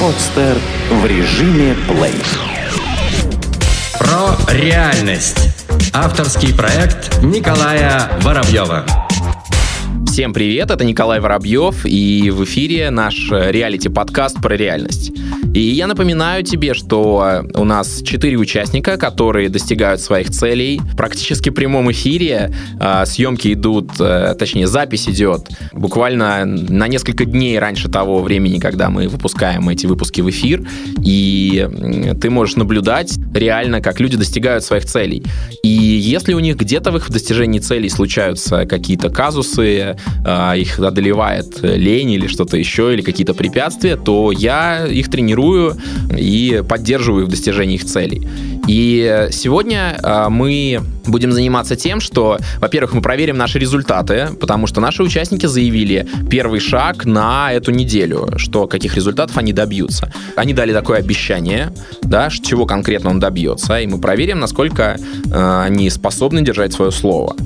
Подстер в режиме плей. Про реальность. Авторский проект Николая Воробьева. Всем привет, это Николай Воробьев, и в эфире наш реалити-подкаст про реальность. И я напоминаю тебе, что у нас четыре участника, которые достигают своих целей практически в прямом эфире. А, съемки идут, э, точнее, запись идет буквально на несколько дней раньше того времени, когда мы выпускаем эти выпуски в эфир. И ты можешь наблюдать реально, как люди достигают своих целей. И если у них где-то в их достижении целей случаются какие-то казусы, их одолевает лень или что-то еще, или какие-то препятствия, то я их тренирую мотивирую и поддерживаю в достижении их целей. И сегодня а, мы будем заниматься тем, что, во-первых, мы проверим наши результаты, потому что наши участники заявили первый шаг на эту неделю, что каких результатов они добьются. Они дали такое обещание, да, чего конкретно он добьется, и мы проверим, насколько э, они способны держать свое слово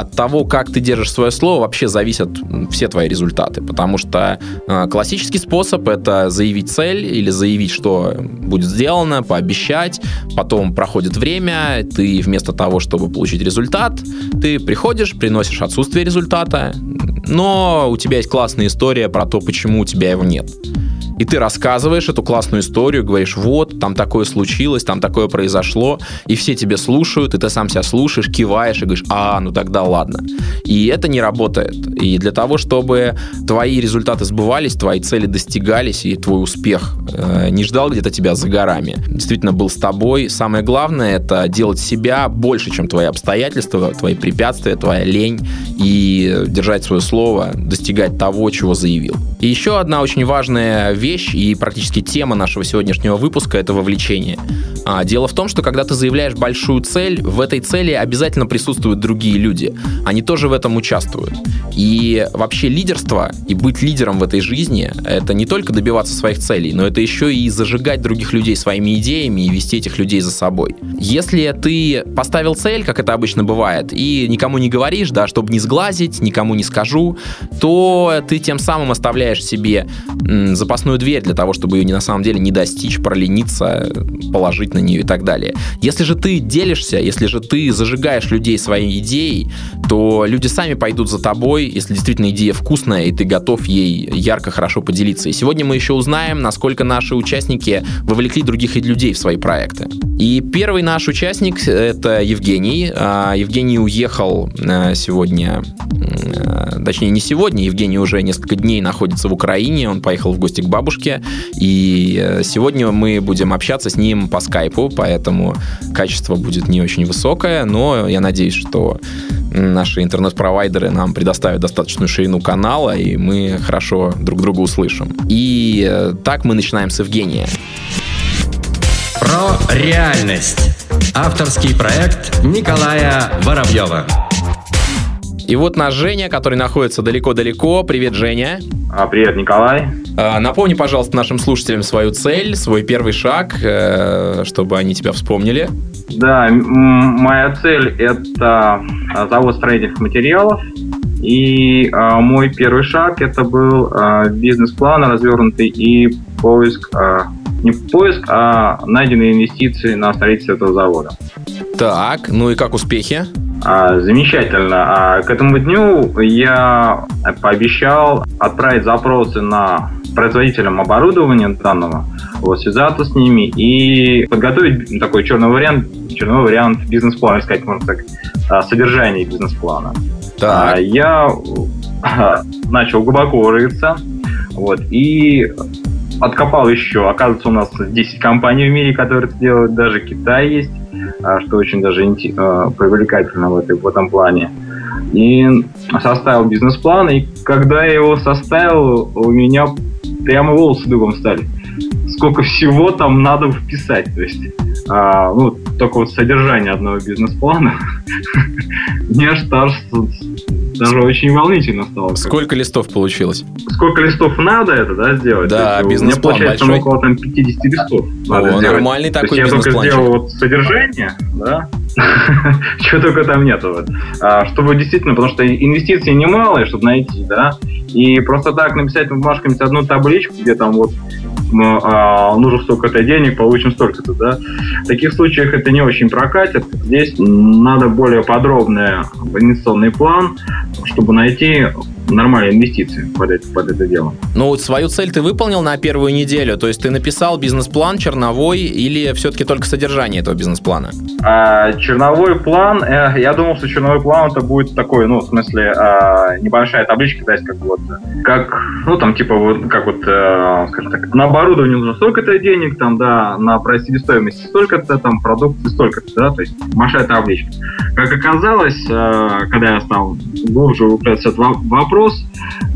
от того, как ты держишь свое слово, вообще зависят все твои результаты. Потому что э, классический способ это заявить цель или заявить, что будет сделано, пообещать. Потом проходит время, ты вместо того, чтобы получить результат, ты приходишь, приносишь отсутствие результата, но у тебя есть классная история про то, почему у тебя его нет и ты рассказываешь эту классную историю, говоришь, вот, там такое случилось, там такое произошло, и все тебе слушают, и ты сам себя слушаешь, киваешь и говоришь, а, ну тогда ладно. И это не работает. И для того, чтобы твои результаты сбывались, твои цели достигались, и твой успех э, не ждал где-то тебя за горами, действительно был с тобой, самое главное это делать себя больше, чем твои обстоятельства, твои препятствия, твоя лень, и держать свое слово, достигать того, чего заявил. И еще одна очень важная вещь, вещь и практически тема нашего сегодняшнего выпуска — это вовлечение. А, дело в том, что когда ты заявляешь большую цель, в этой цели обязательно присутствуют другие люди. Они тоже в этом участвуют. И вообще лидерство и быть лидером в этой жизни — это не только добиваться своих целей, но это еще и зажигать других людей своими идеями и вести этих людей за собой. Если ты поставил цель, как это обычно бывает, и никому не говоришь, да, чтобы не сглазить, никому не скажу, то ты тем самым оставляешь себе запасную дверь для того, чтобы ее не на самом деле не достичь, пролениться, положить на нее и так далее. Если же ты делишься, если же ты зажигаешь людей своей идеей, то люди сами пойдут за тобой, если действительно идея вкусная, и ты готов ей ярко, хорошо поделиться. И сегодня мы еще узнаем, насколько наши участники вовлекли других людей в свои проекты. И первый наш участник — это Евгений. А, Евгений уехал э, сегодня, э, точнее, не сегодня, Евгений уже несколько дней находится в Украине, он поехал в гости к бабушке, бабушке. И э, сегодня мы будем общаться с ним по скайпу, поэтому качество будет не очень высокое, но я надеюсь, что наши интернет-провайдеры нам предоставят достаточную ширину канала, и мы хорошо друг друга услышим. И э, так мы начинаем с Евгения. Про реальность. Авторский проект Николая Воробьева. И вот наш Женя, который находится далеко-далеко. Привет, Женя. А, привет, Николай. А, напомни, пожалуйста, нашим слушателям свою цель, свой первый шаг, э, чтобы они тебя вспомнили. Да, моя цель – это а, завод строительных материалов. И а, мой первый шаг – это был бизнес-план развернутый и поиск, не поиск, а найденные инвестиции на строительство этого завода. Так, ну и как успехи? А, замечательно. А к этому дню я пообещал отправить запросы на производителям оборудования данного, вот, связаться с ними и подготовить такой черный вариант, черный вариант бизнес-плана, сказать, можно так, а, содержание бизнес-плана. Так. А, я начал глубоко рыться, вот, и откопал еще. Оказывается, у нас 10 компаний в мире, которые это делают, даже Китай есть. А, что очень даже а, привлекательно в, этом плане. И составил бизнес-план, и когда я его составил, у меня прямо волосы дыбом стали. Сколько всего там надо вписать, то есть, а, ну, только вот содержание одного бизнес-плана. Мне аж даже очень волнительно стало. Сколько листов получилось? Сколько листов надо это, да, сделать? Да, бизнес-план У меня получается большой. около там 50 листов. О, сделать. нормальный То такой есть я только сделал вот содержание, да, чего только там нету. Вот. А, чтобы действительно, потому что инвестиции немалые, чтобы найти, да, и просто так написать на бумажке одну табличку, где там вот ну, а, нужно столько-то денег, получим столько-то, да. В таких случаях это не очень прокатит. Здесь надо более подробный инвестиционный план, чтобы найти нормальные инвестиции под это, под это дело. Ну, вот свою цель ты выполнил на первую неделю, то есть ты написал бизнес-план черновой или все-таки только содержание этого бизнес-плана? А, черновой план, э, я думал, что черновой план это будет такой, ну, в смысле, а, небольшая табличка, то есть как вот, как, ну, там, типа, вот, как вот, э, скажем так, на оборудование нужно столько-то денег, там, да, на себестоимость столько-то, там, продукты столько-то, да, то есть большая табличка. Как оказалось, э, когда я стал глубже углубляться в этот во- вопрос,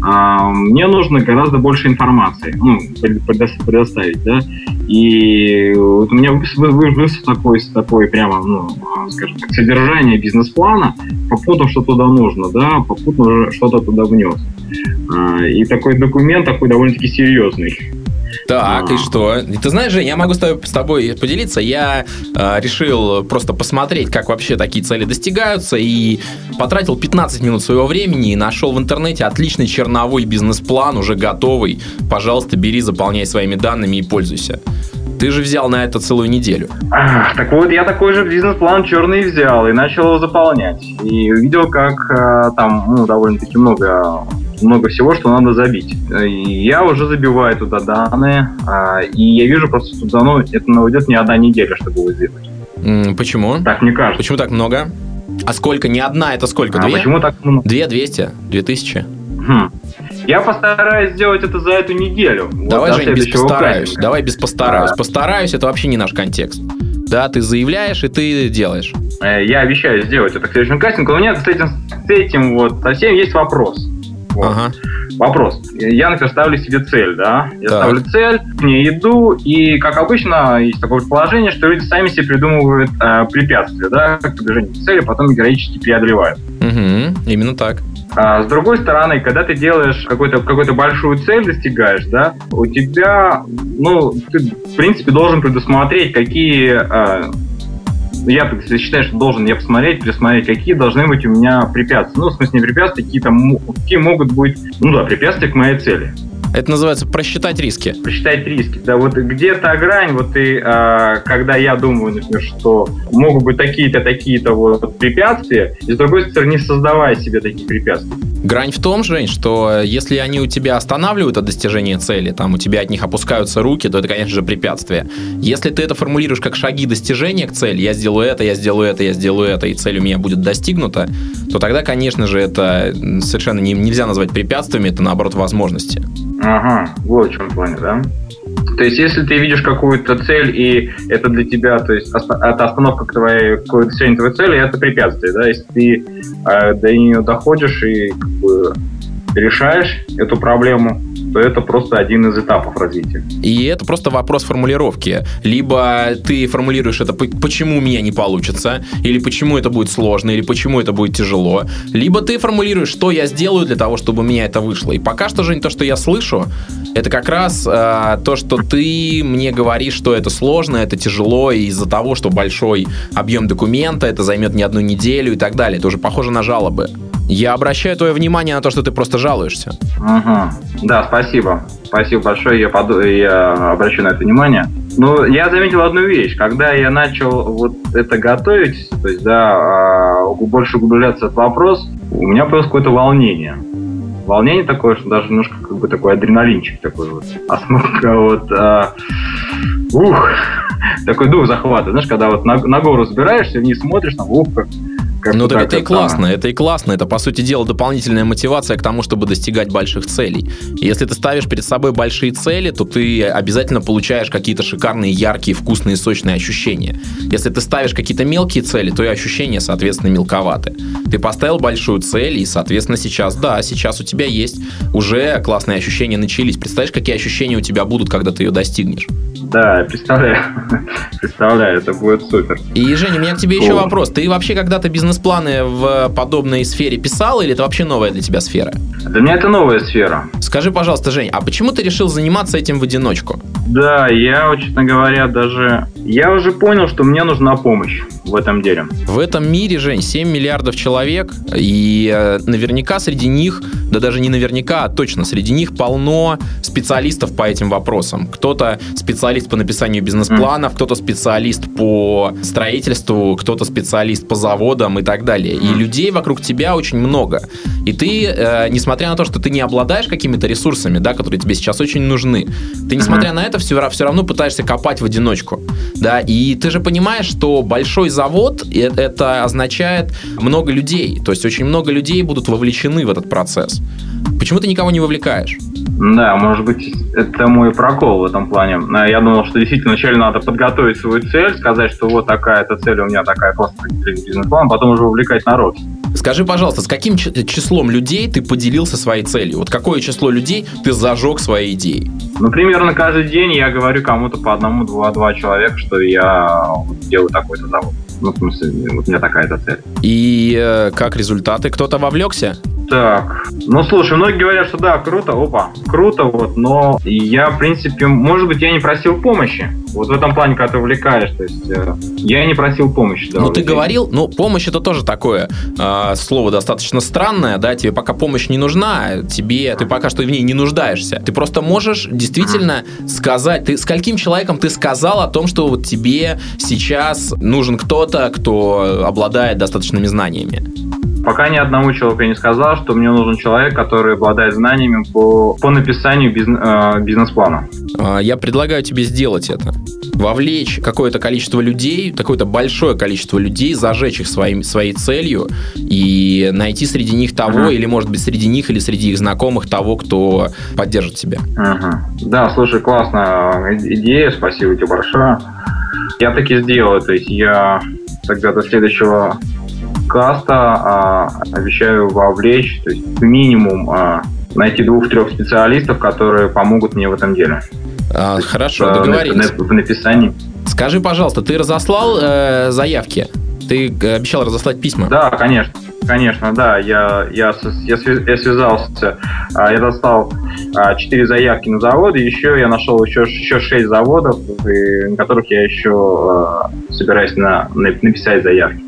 а, мне нужно гораздо больше информации, ну, предо- предоставить, да, и вот у меня вышел такой, такой прямо, ну, скажем так, содержание бизнес-плана, попутно, что туда нужно, да, попутно что-то туда внес. А, И такой документ такой довольно-таки серьезный. Так, и что? Ты знаешь, Жень, я могу с тобой, с тобой поделиться. Я э, решил просто посмотреть, как вообще такие цели достигаются, и потратил 15 минут своего времени и нашел в интернете отличный черновой бизнес-план, уже готовый. Пожалуйста, бери, заполняй своими данными и пользуйся. Ты же взял на это целую неделю. А, Так вот, я такой же бизнес-план черный взял и начал его заполнять. И увидел, как а, там ну, довольно-таки много, много всего, что надо забить. И я уже забиваю туда данные, а, и я вижу просто, что ну, это уйдет не одна неделя, чтобы его сделать. Почему? Так мне кажется. Почему так много? А сколько? Не одна, это сколько? А Две? почему так много? Две, двести, две тысячи. Хм. Я постараюсь сделать это за эту неделю. Вот Давай, до Жень, без постараюсь. кастинга. Давай без постараюсь. А. Постараюсь, это вообще не наш контекст. Да, ты заявляешь, и ты делаешь. Э, Я обещаю сделать это к следующему кастингу. У меня с этим, с этим вот совсем есть вопрос. Вот. Ага. Вопрос. Я, например, ставлю себе цель, да? Я Так. ставлю цель, к ней иду, и, как обычно, есть такое предположение, что люди сами себе придумывают э, препятствия, да, к продвижению к цели, потом героически преодолевают. Угу, именно так. А с другой стороны, когда ты делаешь какую-то какую большую цель, достигаешь, да, у тебя, ну, ты, в принципе, должен предусмотреть, какие... э, я так считаю, что должен я посмотреть, пересмотреть, какие должны быть у меня препятствия. Ну, в смысле, не препятствия, какие там, какие могут быть, ну да, препятствия к моей цели. Это называется просчитать риски. Посчитать риски. Да, вот где та грань, вот ты, э, когда я думаю, например, что могут быть такие-то, такие-то вот препятствия, и с другой стороны, не создавая себе такие препятствия. Грань в том, Жень, что если они у тебя останавливают от достижения цели, там у тебя от них опускаются руки, то это, конечно же, препятствие. Если ты это формулируешь как шаги достижения к цели, я сделаю это, я сделаю это, я сделаю это, и цель у меня будет достигнута, то тогда, конечно же, это совершенно не- нельзя назвать препятствиями, это, наоборот, возможности. Ага, вот в чем плане, да? То есть, если ты видишь какую-то цель, и это для тебя, то есть, это остановка к твоей, к достижению твоей цели, это препятствие, да? Если ты э, до нее доходишь и как бы, решаешь эту проблему, то это просто один из этапов развития. И это просто вопрос формулировки. Либо ты формулируешь это, почему у меня не получится, или почему это будет сложно, или почему это будет тяжело. Либо ты формулируешь, что я сделаю для того, чтобы у меня это вышло. И пока что, Жень, то, что я слышу, это как раз э, то, что ты мне говоришь, что это сложно, это тяжело, и из-за того, что большой объем документа, это займет не одну неделю и так далее. Это уже похоже на жалобы. Я обращаю твое внимание на то, что ты просто жалуешься. Ага. Да, спасибо. Спасибо большое, я, поду- я обращу на это внимание. Ну, я заметил одну вещь. Когда я начал вот это готовить, то есть, да, а, больше углубляться этот вопрос, у меня появилось какое-то волнение. Волнение такое, что даже немножко как бы такой адреналинчик такой вот. Осмотка вот... а, ух! Такой дух захвата. Знаешь, когда вот на, на гору забираешься, вниз смотришь, там, ух, как... как Ну так так это и классно, самое. это и классно. Это, по сути дела, дополнительная мотивация к тому, чтобы достигать больших целей. Если ты ставишь перед собой большие цели, то ты обязательно получаешь какие-то шикарные, яркие, вкусные, сочные ощущения. Если ты ставишь какие-то мелкие цели, то и ощущения, соответственно, мелковаты. Ты поставил большую цель, и, соответственно, сейчас, да, сейчас у тебя есть уже классные ощущения начались. Представляешь, какие ощущения у тебя будут, когда ты ее достигнешь? Да, представляю. представляю, это будет супер. И, Женя, у меня к тебе еще О. вопрос. Ты вообще когда-то бизнес бизнес-планы в подобной сфере писал, или это вообще новая для тебя сфера? Для меня это новая сфера. Скажи, пожалуйста, Жень, а почему ты решил заниматься этим в одиночку? Да, я, честно говоря, даже... Я уже понял, что мне нужна помощь в этом деле. В этом мире, Жень, 7 миллиардов человек, и э, наверняка среди них, да даже не наверняка, а точно, среди них полно специалистов по этим вопросам. Кто-то специалист по написанию бизнес-планов, mm. кто-то специалист по строительству, кто-то специалист по заводам и так далее. И людей вокруг тебя очень много. И ты, э, несмотря на то, что ты не обладаешь какими-то ресурсами, да, которые тебе сейчас очень нужны, ты, несмотря на это, все, все равно пытаешься копать в одиночку. Да, и ты же понимаешь, что большой завод это означает много людей. То есть очень много людей будут вовлечены в этот процесс. Почему ты никого не вовлекаешь? Да, может быть, это мой прокол в этом плане. Я думал, что действительно вначале надо подготовить свою цель, сказать, что вот такая-то цель у меня такая классная бизнес-план, потом уже вовлекать народ. Скажи, пожалуйста, с каким числом людей ты поделился своей целью? Вот какое число людей ты зажег своей идеей? Ну, примерно каждый день я говорю кому-то по одному-два-два человека, что я делаю такой-то завод. Ну, в смысле, вот у меня такая-то цель. И э, как результаты? Кто-то вовлекся? Так, ну слушай, многие говорят, что да, круто, опа, круто, вот, но я, в принципе, может быть, я не просил помощи. Вот в этом плане, когда ты увлекаешь, то есть э, я не просил помощи. Да, ну, ты говорил, ну, помощь это тоже такое э, слово достаточно странное, да, тебе пока помощь не нужна, тебе, ты пока что в ней не нуждаешься. Ты просто можешь действительно сказать, ты с каким человеком ты сказал о том, что вот тебе сейчас нужен кто-то, кто обладает достаточными знаниями? Пока ни одному человеку я не сказал, что мне нужен человек, который обладает знаниями по, по написанию бизнес, э, бизнес-плана. А, я предлагаю тебе сделать это. Вовлечь какое-то количество людей, какое-то большое количество людей, зажечь их своим, своей целью и найти среди них того, uh-huh. или, может быть, среди них или среди их знакомых того, кто поддержит тебя. Uh-huh. Да, слушай, классная идея, спасибо тебе большое. Я таки сделаю, то есть я тогда до следующего каста а, обещаю вовлечь, то есть минимум а, найти двух-трех специалистов, которые помогут мне в этом деле. А, хорошо, а, договорились. В, в написании. Скажи, пожалуйста, ты разослал э, заявки? Ты э, обещал разослать письма? Да, конечно. Конечно, да, я, я, я, я связался, я достал четыре заявки на заводы, еще я нашел еще, еще шесть заводов, на которых я еще собираюсь на, написать заявки.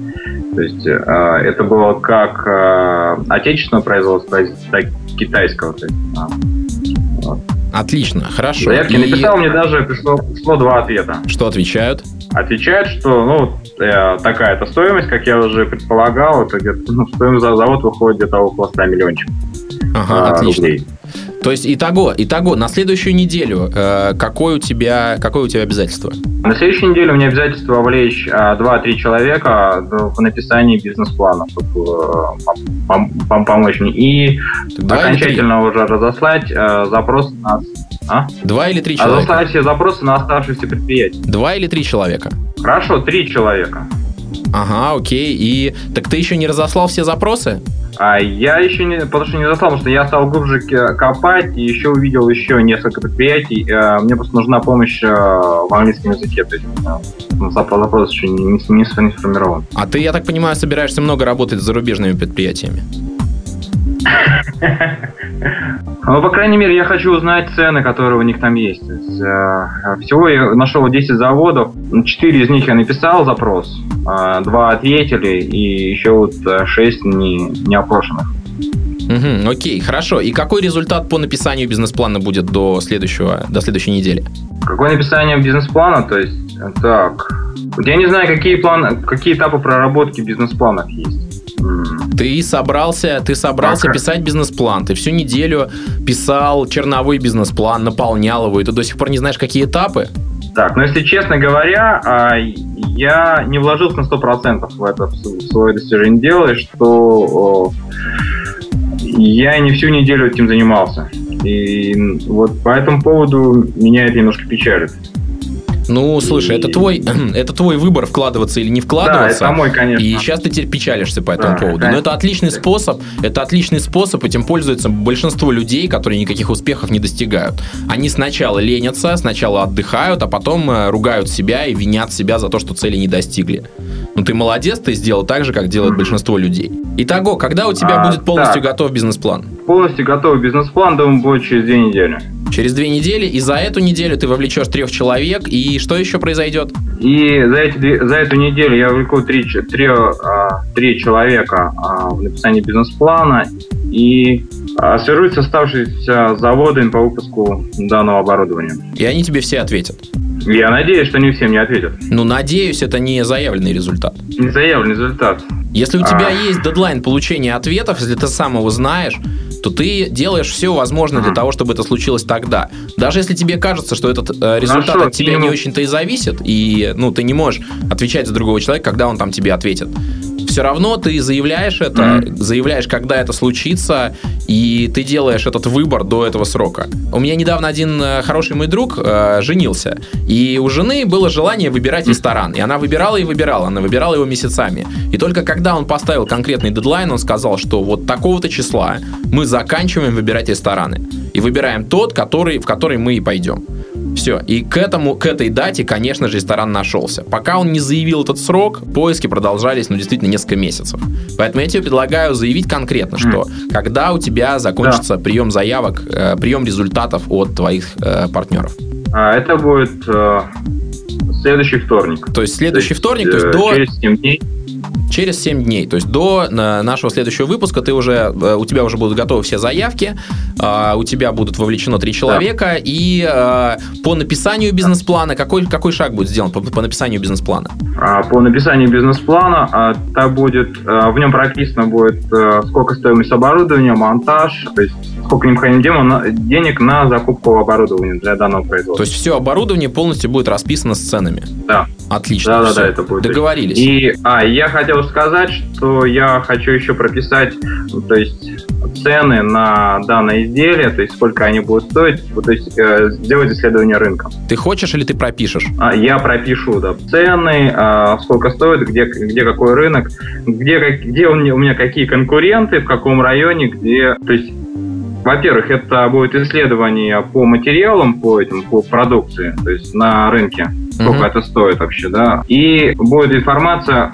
То есть э, это было как э, отечественного производства, так и китайского. То есть, вот. Отлично, хорошо. Заявки и... написал, мне даже пришло, пришло два ответа. Что отвечают? Отвечают, что ну, э, такая-то стоимость, как я уже предполагал, это где-то ну, стоимость за завод выходит где-то около 100 миллиончиков. Ага, э, отлично. Рублей. То есть итого, итого на следующую неделю э, какое, у тебя, какое у тебя обязательство? На следующей неделе у меня обязательство вовлечь э, 2-3 человека в написании бизнес-плана, чтобы э, пом- помочь мне. И так окончательно уже разослать э, запрос на... А? Два или три человека? Разослать все запросы на оставшиеся предприятия. Два или три человека? Хорошо, три человека. Ага, окей. И так ты еще не разослал все запросы? А я еще не, потому что не разослал, потому что я стал глубже копать и еще увидел еще несколько предприятий. Э, мне просто нужна помощь э, в английском языке, то есть э, запрос еще не, не, не сформирован. А ты, я так понимаю, собираешься много работать с зарубежными предприятиями? Ну, по крайней мере, я хочу узнать цены, которые у них там есть. есть э, всего я нашел 10 заводов, 4 из них я написал запрос, э, 2 ответили, и еще вот 6 не, не опрошенных. Угу, окей, хорошо. И какой результат по написанию бизнес-плана будет до следующего, до следующей недели? Какое написание бизнес-плана? То есть, так, я не знаю, какие планы, какие этапы проработки бизнес-планов есть. Ты собрался, ты собрался писать бизнес-план, ты всю неделю писал черновой бизнес-план, наполнял его, и ты до сих пор не знаешь, какие этапы? Так, ну если честно говоря, а, я не вложился на 100% в это в свое достижение дела, что я не всю неделю этим занимался. И вот по этому поводу меня это немножко печалит. Ну, слушай, это твой, это твой выбор, вкладываться или не вкладываться. Да, это мой, конечно. И сейчас ты теперь печалишься по этому Да, поводу. Но конечно. это отличный способ, это отличный способ, этим пользуется большинство людей, которые никаких успехов не достигают. Они сначала ленятся, сначала отдыхают, а потом э, ругают себя и винят себя за то, что цели не достигли. Ну, ты молодец, ты сделал так же, как делает большинство людей. Итого, когда у тебя А, будет полностью так. готов бизнес-план? Полностью готовый бизнес-план, думаю, будет через две недели. Через две недели, и за эту неделю ты вовлечешь трех человек, и что еще произойдет? И за, эти, за эту неделю я влеку три, три, а, три человека а, в написании бизнес-плана и а, свяжусь с оставшимися заводами по выпуску данного оборудования. И они тебе все ответят. Я надеюсь, что не все мне ответят. Ну, надеюсь, это не заявленный результат. Не заявлен результат. Если у тебя А. есть дедлайн получения ответов, если ты сам его знаешь, то ты делаешь все возможное для того, чтобы это случилось тогда. Даже если тебе кажется, что этот э, результат Хорошо, от тебя не очень-то и зависит, и ну, ты не можешь отвечать за другого человека, когда он там тебе ответит. Все равно ты заявляешь это, Мгм. заявляешь, когда это случится, и ты делаешь этот выбор до этого срока. У меня недавно один э, хороший мой друг э, женился, и у жены было желание выбирать ресторан, и она выбирала и выбирала, она выбирала его месяцами. И только когда он поставил конкретный дедлайн, он сказал, что вот такого-то числа мы заканчиваем выбирать рестораны. И выбираем тот, который, в который мы и пойдем. Все. И к этому, к этой дате, конечно же, ресторан нашелся. Пока он не заявил этот срок, поиски продолжались, ну, действительно, несколько месяцев. Поэтому я тебе предлагаю заявить конкретно, что когда у тебя закончится прием заявок, э, прием результатов от твоих э, партнеров. А, это будет э, следующий вторник. То есть следующий вторник, то есть э, до Через 7 дней. Через 7 дней. То есть до э, нашего следующего выпуска ты уже, э, у тебя уже будут готовы все заявки, э, у тебя будут вовлечено три человека, и э, по написанию бизнес-плана, какой, какой шаг будет сделан по, по написанию бизнес-плана? А, По написанию бизнес-плана, а, там будет, а, в нем прописано будет, а, сколько стоимость оборудования, монтаж, то есть сколько необходимо денег на закупку оборудования для данного То производства. есть все оборудование полностью будет расписано с ценами. Да. Отлично. Да, да, всё. да, это будет. Договорились. И а, я хотел сказать, что я хочу еще прописать, ну, то есть цены на данное изделие, то есть сколько они будут стоить, то есть э, сделать исследование рынка. Ты хочешь или ты пропишешь? А, я пропишу да, цены, а, сколько стоит, где, где какой рынок, где, как- где у меня, у меня какие конкуренты, в каком районе, где... То есть, во-первых, это будет исследование по материалам, по, этим, по продукции, то есть на рынке, сколько Мгм. это стоит вообще, да. И будет информация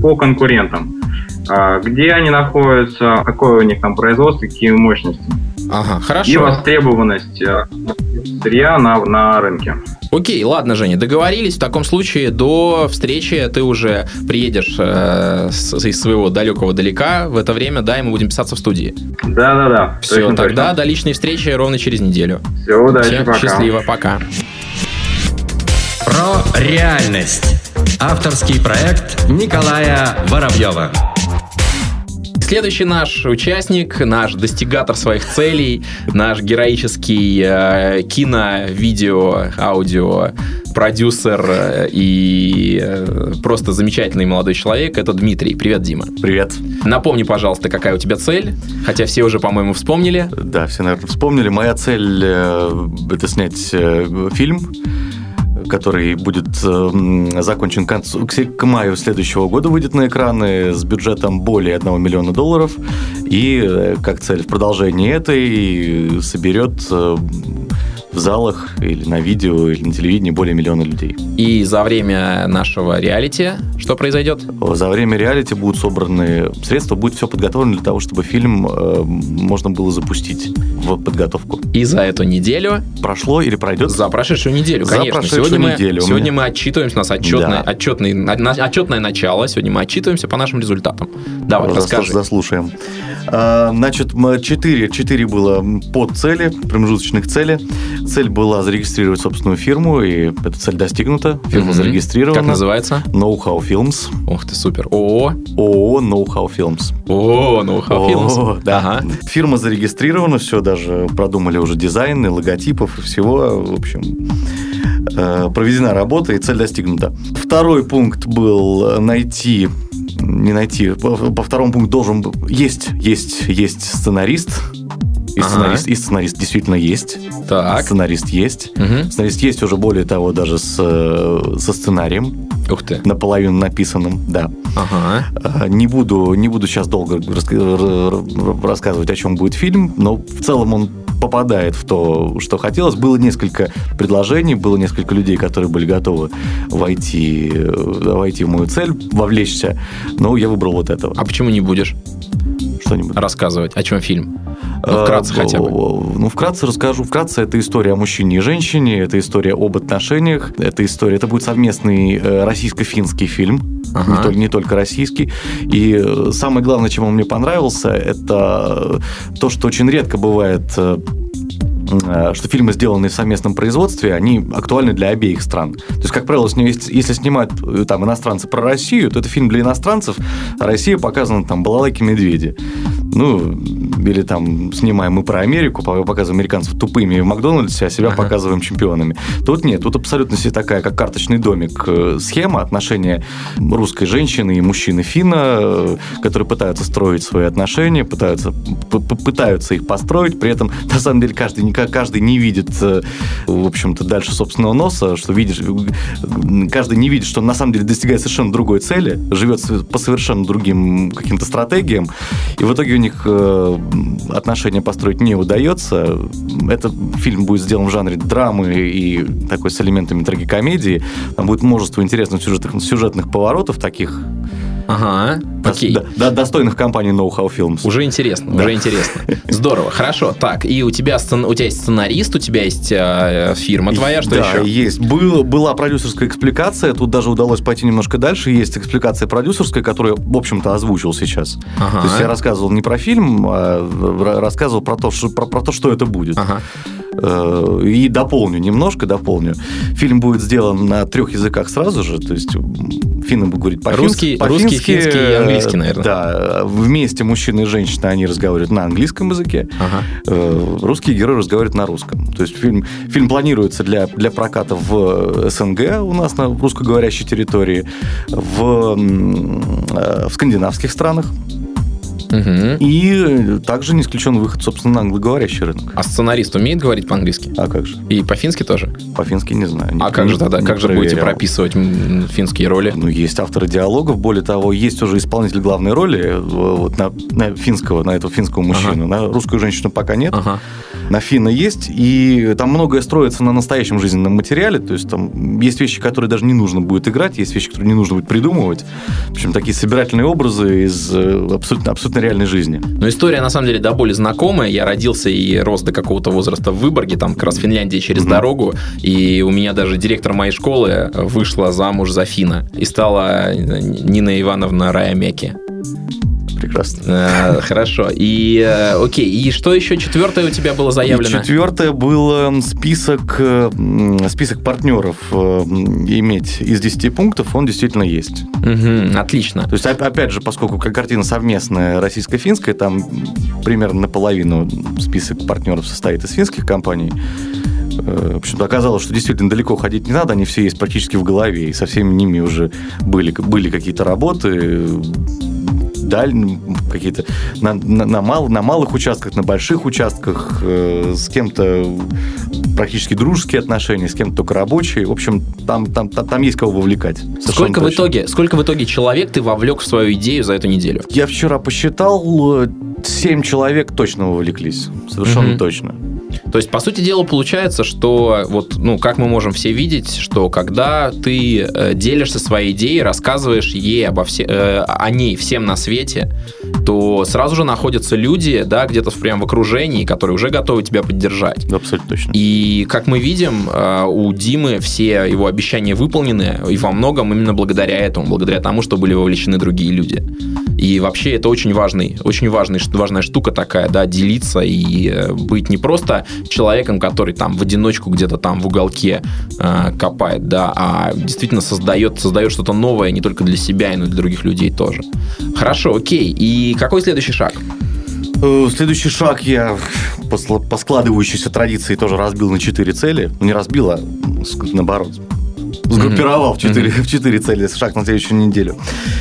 по конкурентам. А, Где они находятся, какое у них там производство, какие мощности. Ага, И хорошо. востребованность а, сырья на, на рынке. Окей, ладно, Женя, договорились. В таком случае до встречи ты уже приедешь э, с- из своего далекого далека. В это время, да, и мы будем писаться в студии. Да-да-да. Все, точно, тогда точно. до личной встречи ровно через неделю. Все, удачи, Всем пока. счастливо, пока. Про реальность. Авторский проект Николая Воробьева. Следующий наш участник, наш достигатор своих целей, наш героический э, кино, видео, аудио, продюсер э, и э, просто замечательный молодой человек, это Дмитрий. Привет, Дима. Привет. Напомни, пожалуйста, какая у тебя цель, хотя все уже, по-моему, вспомнили. Да, все, наверное, вспомнили. Моя цель э, это снять э, фильм, который будет э, закончен к, концу, к, маю следующего года, выйдет на экраны с бюджетом более 1 миллиона долларов. И э, как цель в продолжении этой соберет э, в залах или на видео, или на телевидении более миллиона людей. И за время нашего реалити что произойдет? За время реалити будут собраны средства, будет все подготовлено для того, чтобы фильм э, можно было запустить в подготовку. И за эту неделю, Прошло или пройдет? за прошедшую неделю, За конечно. прошедшую сегодня неделю мы, сегодня меня- мы отчитываемся, у нас отчетное, Да. на- отчетное начало, сегодня мы отчитываемся по нашим результатам. Давай, Зас- расскажи. Заслушаем. А, Значит, мы четыре, четыре было под цели, промежуточных цели. Цель была зарегистрировать собственную фирму, и эта цель достигнута. Фирма Мгм. зарегистрирована. Как называется? Know-how Films. Ух ты, супер. ООО. ООО Know-how Films. О, ну О, да. Ага. Фирма зарегистрирована, все, даже продумали уже дизайны, логотипов и всего. В общем, э, проведена работа и цель достигнута. Второй пункт был найти не найти. По, по второму пункту должен. Есть, есть, есть сценарист. И, Ага. сценарист, и сценарист действительно есть. Так. Сценарист есть. Мгм. Сценарист есть уже более того даже с, э, со сценарием, Ух ты. наполовину написанным, да. Ага. Э, Не буду, не буду сейчас долго раска- рассказывать, о чем будет фильм, но в целом он попадает в то, что хотелось. Было несколько предложений, было несколько людей, которые были готовы войти, э, войти в мою цель, вовлечься, но я выбрал вот этого. А почему не будешь Что-нибудь. рассказывать, о чем фильм? Ну, вкратце Э, хотя бы. Ну, вкратце расскажу. Вкратце это история о мужчине и женщине, это история об отношениях, это история, это будет совместный э, российско-финский фильм, Ага. не, только, не только российский. И э, самое главное, чем он мне понравился, это то, что очень редко бывает что фильмы, сделанные в совместном производстве, они актуальны для обеих стран. То есть, как правило, если снимают э, там иностранцы про Россию, то это фильм для иностранцев, а Россия показана там балалайки медведи. Ну, или там снимаем мы про Америку, по- показываем американцев тупыми в Макдональдсе, а себя Ага. показываем чемпионами. Тут нет, тут абсолютно себе такая, как карточный домик, э, схема отношения русской женщины и мужчины финна, э, которые пытаются строить свои отношения, пытаются, пытаются их построить, при этом, на самом деле, каждый, не- каждый не видит, э, в общем-то, дальше собственного носа, что видишь, каждый не видит, что он на самом деле достигает совершенно другой цели, живет по совершенно другим каким-то стратегиям, и в итоге у них э, отношения построить не удается. Этот фильм будет сделан в жанре драмы и такой с элементами трагикомедии. Там будет множество интересных сюжетных, сюжетных поворотов таких, Ага. Окей. да- да- достойных компании Know How Films. Уже интересно, Да. уже интересно. Здорово, хорошо. Так, и у тебя, сцен- у тебя есть сценарист, у тебя есть э, фирма твоя, что да, еще? есть. Был, была продюсерская экспликация, тут даже удалось пойти немножко дальше. Есть экспликация продюсерская, которую в общем-то, озвучил сейчас. Ага. То есть я рассказывал не про фильм, а рассказывал про то, что, про, про то, что это будет. Ага. Э, И дополню, немножко дополню. Фильм будет сделан на трех языках сразу же, то есть финны будут говорить Русский- по-фински. русский, по-фински, финский и английский, э, наверное. Да, вместе мужчина и женщина, они разговаривают на английском языке, Ага. Э, русские герои разговаривают на русском. То есть фильм, фильм планируется для, для проката в СНГ у нас на русскоговорящей территории, в, э, в скандинавских странах, Мгм. и также не исключен выход, собственно, на англоговорящий рынок. А сценарист умеет говорить по-английски? А как же? И по-фински тоже? По-фински не знаю. Не- А как же тогда? Как же будете прописывать финские роли? Ну, есть авторы диалогов, более того, есть уже исполнитель главной роли э, вот на, на финского, на этого финского мужчину. На русскую женщину пока нет, Ага. на финна есть, и там многое строится на настоящем жизненном материале, то есть там есть вещи, которые даже не нужно будет играть, есть вещи, которые не нужно будет придумывать. В общем, такие собирательные образы из э, абсолютно, абсолютно реальной жизни. Но история, на самом деле, до боли знакомая. Я родился и рос до какого-то возраста в Выборге, там как раз Финляндия через Мгм. дорогу. И у меня даже директор моей школы вышла замуж за Фина. И стала Нина Ивановна Раямеки. Прекрасно. Э, Хорошо. И, э, окей, и что еще четвертое у тебя было заявлено? четвертое было список, э, м, список партнеров э, м, иметь из 10 пунктов, он действительно есть. Отлично. То есть, оп- опять же, поскольку как картина совместная российско-финская, там примерно наполовину список партнеров состоит из финских компаний. Э, В общем-то, оказалось, что действительно далеко ходить не надо, они все есть практически в голове, и со всеми ними уже были, были какие-то работы, э, даль, какие-то на, на, на мал- на малых участках, на больших участках, э, с кем-то практически дружеские отношения, с кем-то только рабочие. В общем, там, там, там, там есть кого вовлекать. Сколько в, итоге, сколько в итоге человек ты вовлек в свою идею за эту неделю? Я вчера посчитал, э, семь человек точно вовлеклись. Совершенно Мгм. точно. То есть, по сути дела, получается, что вот, ну, как мы можем все видеть, что когда ты э, делишься своей идеей, рассказываешь ей обо все, э, о ней всем на свете, то сразу же находятся люди, да, где-то прям в окружении, которые уже готовы тебя поддержать. Да, Абсолютно точно. И, как мы видим, э, у Димы все его обещания выполнены, и во многом именно благодаря этому, благодаря тому, что были вовлечены другие люди. И вообще это очень важный, очень важный, важная штука такая, да, делиться и быть не просто человеком, который там в одиночку где-то там в уголке э, копает, да, а действительно создает, создает что-то новое не только для себя, но и для других людей тоже. Хорошо, окей. И какой следующий шаг? Э, Следующий шаг я по, складывающейся традиции тоже разбил на четыре цели. Ну, не разбил, а наоборот. Сгруппировал в четыре в четыре цели шаг на следующую неделю.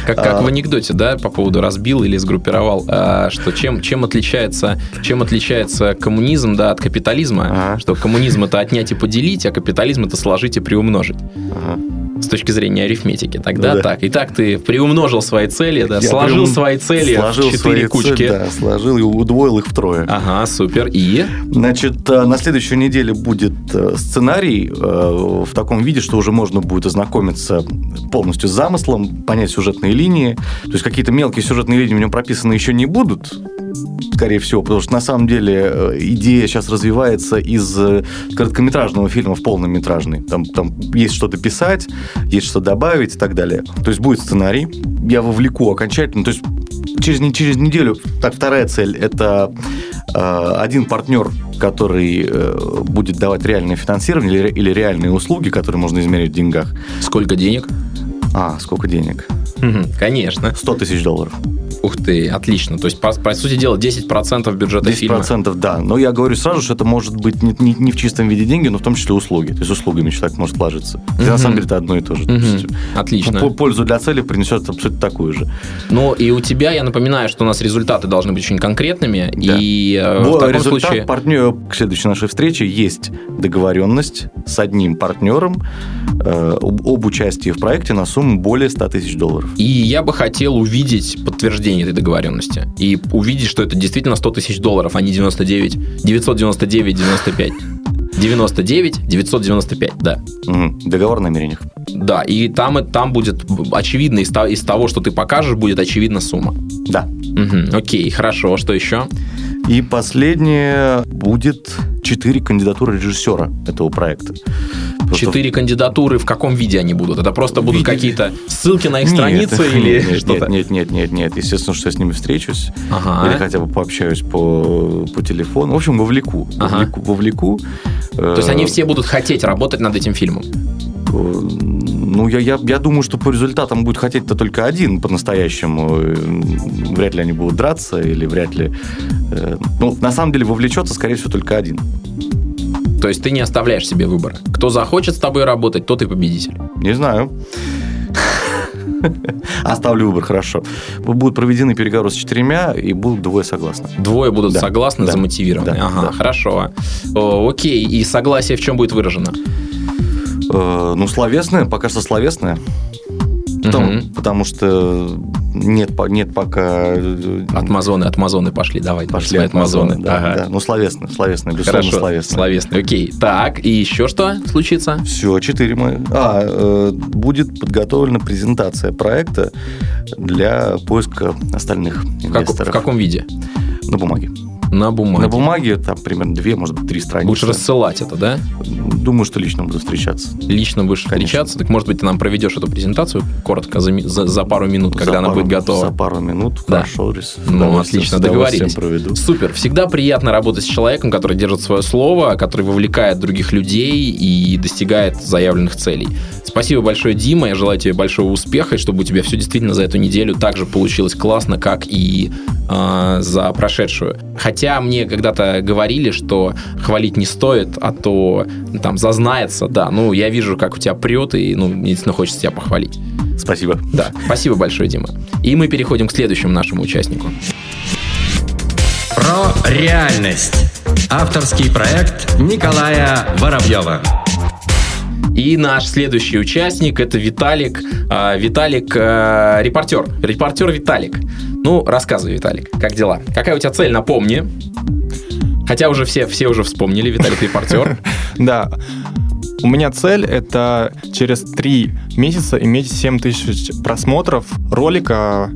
Как, как А. в анекдоте, да, по поводу разбил или сгруппировал, а, что чем, чем, отличается, чем отличается коммунизм да, от капитализма, Ага. что коммунизм это отнять и поделить, а капитализм это сложить и приумножить. Ага. С точки зрения арифметики. Тогда Ну да. так. Итак, ты приумножил свои цели, да, Я сложил прям свои цели сложил в четыре кучки. цели, да, сложил и удвоил их втрое. Ага, супер. И? Значит, э, на следующей неделе будет э, сценарий э, в таком виде, что уже можно будет ознакомиться полностью с замыслом, понять сюжетные линии. То есть какие-то мелкие сюжетные линии в нем прописаны еще не будут, скорее всего, потому что на самом деле э, идея сейчас развивается из э, короткометражного фильма в полнометражный. Там, там есть что-то писать, есть что добавить и так далее. То есть будет сценарий, я вовлеку окончательно. То есть через, через неделю, так, вторая цель, это э, один партнер, который э, будет давать реальное финансирование или, или реальные услуги, которые можно измерить в деньгах. Сколько денег? А, сколько денег? Конечно. 100 тысяч долларов. Ух ты, отлично. То есть, по, по сути дела, 10% бюджета 10% фильма. да. Но я говорю сразу, что это может быть не, не- не в чистом виде деньги, но в том числе услуги. То есть услугами человек может вложиться. Хотя на Мгм. самом деле это одно и то же. То Мгм, есть, Отлично. по- Пользу для цели принесет абсолютно такую же. Ну, и у тебя, я напоминаю, что у нас результаты должны быть очень конкретными. Да. И э, Во- в таком результат случае... партнер к следующей нашей встрече есть договоренность с одним партнером э, об, об участии в проекте на сумму более 100 тысяч долларов. И я бы хотел увидеть подтверждение этой договоренности. И увидеть, что это действительно 100 тысяч долларов, а не 99, 999, 95. 99, 995, да. Мгм. Договор о намерениях. Да, и там, и- там будет очевидно, из, из того, что ты покажешь, будет очевидна сумма. Да. Мгм, окей, хорошо, что еще? И последнее будет четыре кандидатуры режиссера этого проекта. Четыре кандидатуры, в каком виде они будут? Это просто будут Виде- какие-то ссылки на их Нет, страницы или нет, что-то? Нет, нет, нет, нет, нет. Естественно, что я с ними встречусь. Ага. Или хотя бы пообщаюсь по, по телефону. В общем, вовлеку. Ага. Вовлеку. вовлеку. То есть они все будут хотеть работать над этим фильмом. Ну, я, я, я думаю, что по результатам будет хотеть-то только один по-настоящему. Э, Вряд ли они будут драться, или вряд ли... э, Ну, на самом деле, вовлечется, скорее всего, только один. То есть ты не оставляешь себе выбора. Кто захочет с тобой работать, тот и победитель. Не знаю. Оставлю выбор, хорошо. Будут проведены переговоры с четырьмя, и будут двое согласны. Двое будут Да, согласны, да, замотивированы. да, ага, да. хорошо. О, окей, и согласие в чем будет выражено? Э, ну, словесное, пока что словесное. Потому, Мгм. потому что нет, нет пока... э, Отмазоны, отмазоны пошли, давай. Пошли свои отмазоны. Да, Ага. да. Ну, словесное, словесное, безусловно, Хорошо, словесное. словесный, окей. Так, и еще что случится? Все, четыре мы. А, э, будет подготовлена презентация проекта для поиска остальных В, как- инвесторов. в каком виде? На бумаге. На бумаге. На бумаге там примерно две, может быть, три страницы. Будешь рассылать это, да? Думаю, что лично буду встречаться. Лично будешь Конечно. встречаться. Так, может быть, ты нам проведешь эту презентацию коротко, за, за- за пару минут, когда За она пару- будет готова. За пару минут. Да. Хорошо, Рис. Ну, отлично, договорились. проведу. Супер. Всегда приятно работать с человеком, который держит свое слово, который вовлекает других людей и достигает заявленных целей. Спасибо большое, Дима. Я желаю тебе большого успеха, и чтобы у тебя все действительно за эту неделю так же получилось классно, как и э, за прошедшую. Хотя мне когда-то говорили, что хвалить не стоит, а то ну, там зазнается. Да, ну я вижу, как у тебя прет, и ну, мне действительно хочется тебя похвалить. Спасибо. Да, спасибо большое, Дима. И мы переходим к следующему нашему участнику. Про реальность. Авторский проект Николая Воробьева. И наш следующий участник это Виталик. А, Виталик э, репортер. Репортер Виталик. Ну, рассказывай, Виталик, как дела? Какая у тебя цель, напомни. Хотя уже все, все уже вспомнили, Виталик репортер. Да. У меня цель это через три месяца иметь 7 тысяч просмотров ролика,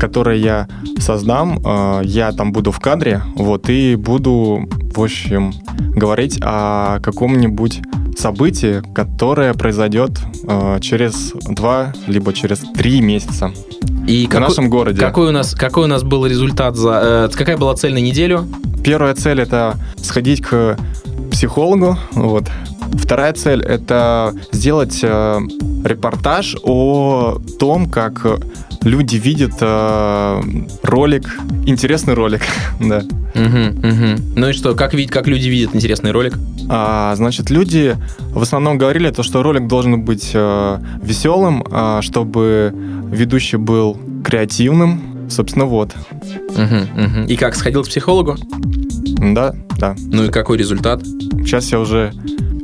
который я создам. Э, Я там буду в кадре, вот, и буду, в общем, говорить о каком-нибудь событии, которое произойдет э, через два либо через три месяца И в какой, нашем городе. какой у нас какой у нас был результат за э, какая была цель на неделю? Первая цель это сходить к психологу. Вот. Вторая цель это сделать э, репортаж о том, как люди видят э, ролик, интересный ролик, да. Мгм, мгм. Ну и что, как, вид- как люди видят интересный ролик? А, значит, люди в основном говорили то, что ролик должен быть э, веселым, а, чтобы ведущий был креативным. Собственно, вот. Мгм, мгм. И как, сходил к психологу? Да, да. Ну и какой результат? Сейчас я уже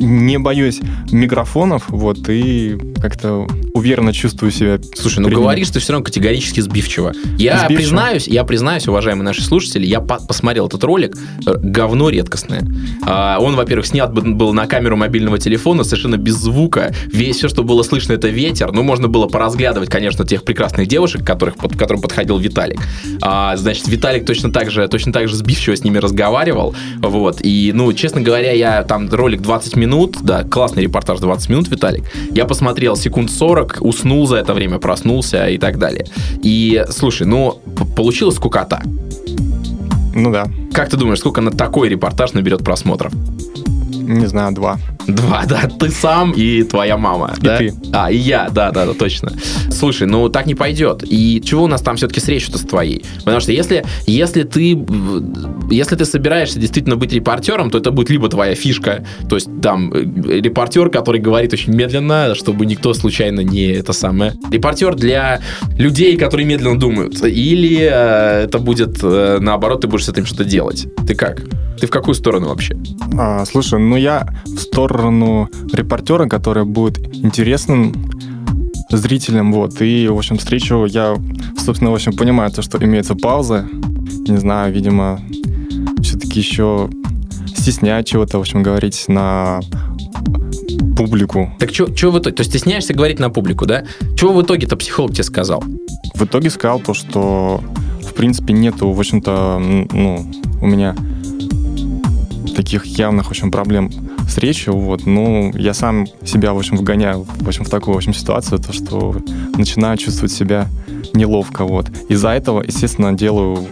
не боюсь микрофонов, вот, и как-то уверенно чувствую себя. Слушай, ну говоришь ты все равно категорически сбивчиво. Я Сбивчиво? признаюсь, я признаюсь, уважаемые наши слушатели, я по- посмотрел этот ролик, э, говно редкостное. А, он, во-первых, снят был на камеру мобильного телефона, совершенно без звука. Весь все, что было слышно, это ветер. Ну, можно было поразглядывать, конечно, тех прекрасных девушек, которых, под, к которым подходил Виталик. А, значит, Виталик точно так же, точно так же сбивчиво с ними разговаривал. Вот. И, ну, честно говоря, я там ролик 20 минут, да, классный репортаж 20 минут, Виталик. Я посмотрел секунд 40, уснул за это время, проснулся и так далее. И, слушай, ну, получилась скукота. Ну да, Как ты думаешь, сколько на такой репортаж наберет просмотров? Не знаю, два. Два, да, ты сам и твоя мама. И да? ты. А, и я, да, да, да, точно. Слушай, ну так не пойдет. И чего у нас там все-таки с речью-то с твоей? Потому что если, если ты если ты собираешься действительно быть репортером, то это будет либо твоя фишка, то есть там э, репортер, который говорит очень медленно, чтобы никто случайно не это самое. Репортер для людей, которые медленно думают. Или э, это будет э, наоборот, ты будешь с этим что-то делать. Ты как? Ты в какую сторону вообще? А, слушай, ну я в сторону репортера, который будет интересным зрителям, вот, и, в общем, встречу я, собственно, в общем, понимаю то, что имеется пауза, не знаю, видимо, все-таки еще стесняют чего-то, в общем, говорить на публику. Так что в итоге? То есть стесняешься говорить на публику, да? Чего в итоге-то психолог тебе сказал? В итоге сказал то, что, в принципе, нету, в общем-то, ну, у меня таких явных, в общем, проблем с речью, вот, ну, я сам себя, в общем, вгоняю, в общем, в такую, в общем, ситуацию, то, что начинаю чувствовать себя неловко, вот. Из-за этого, естественно, делаю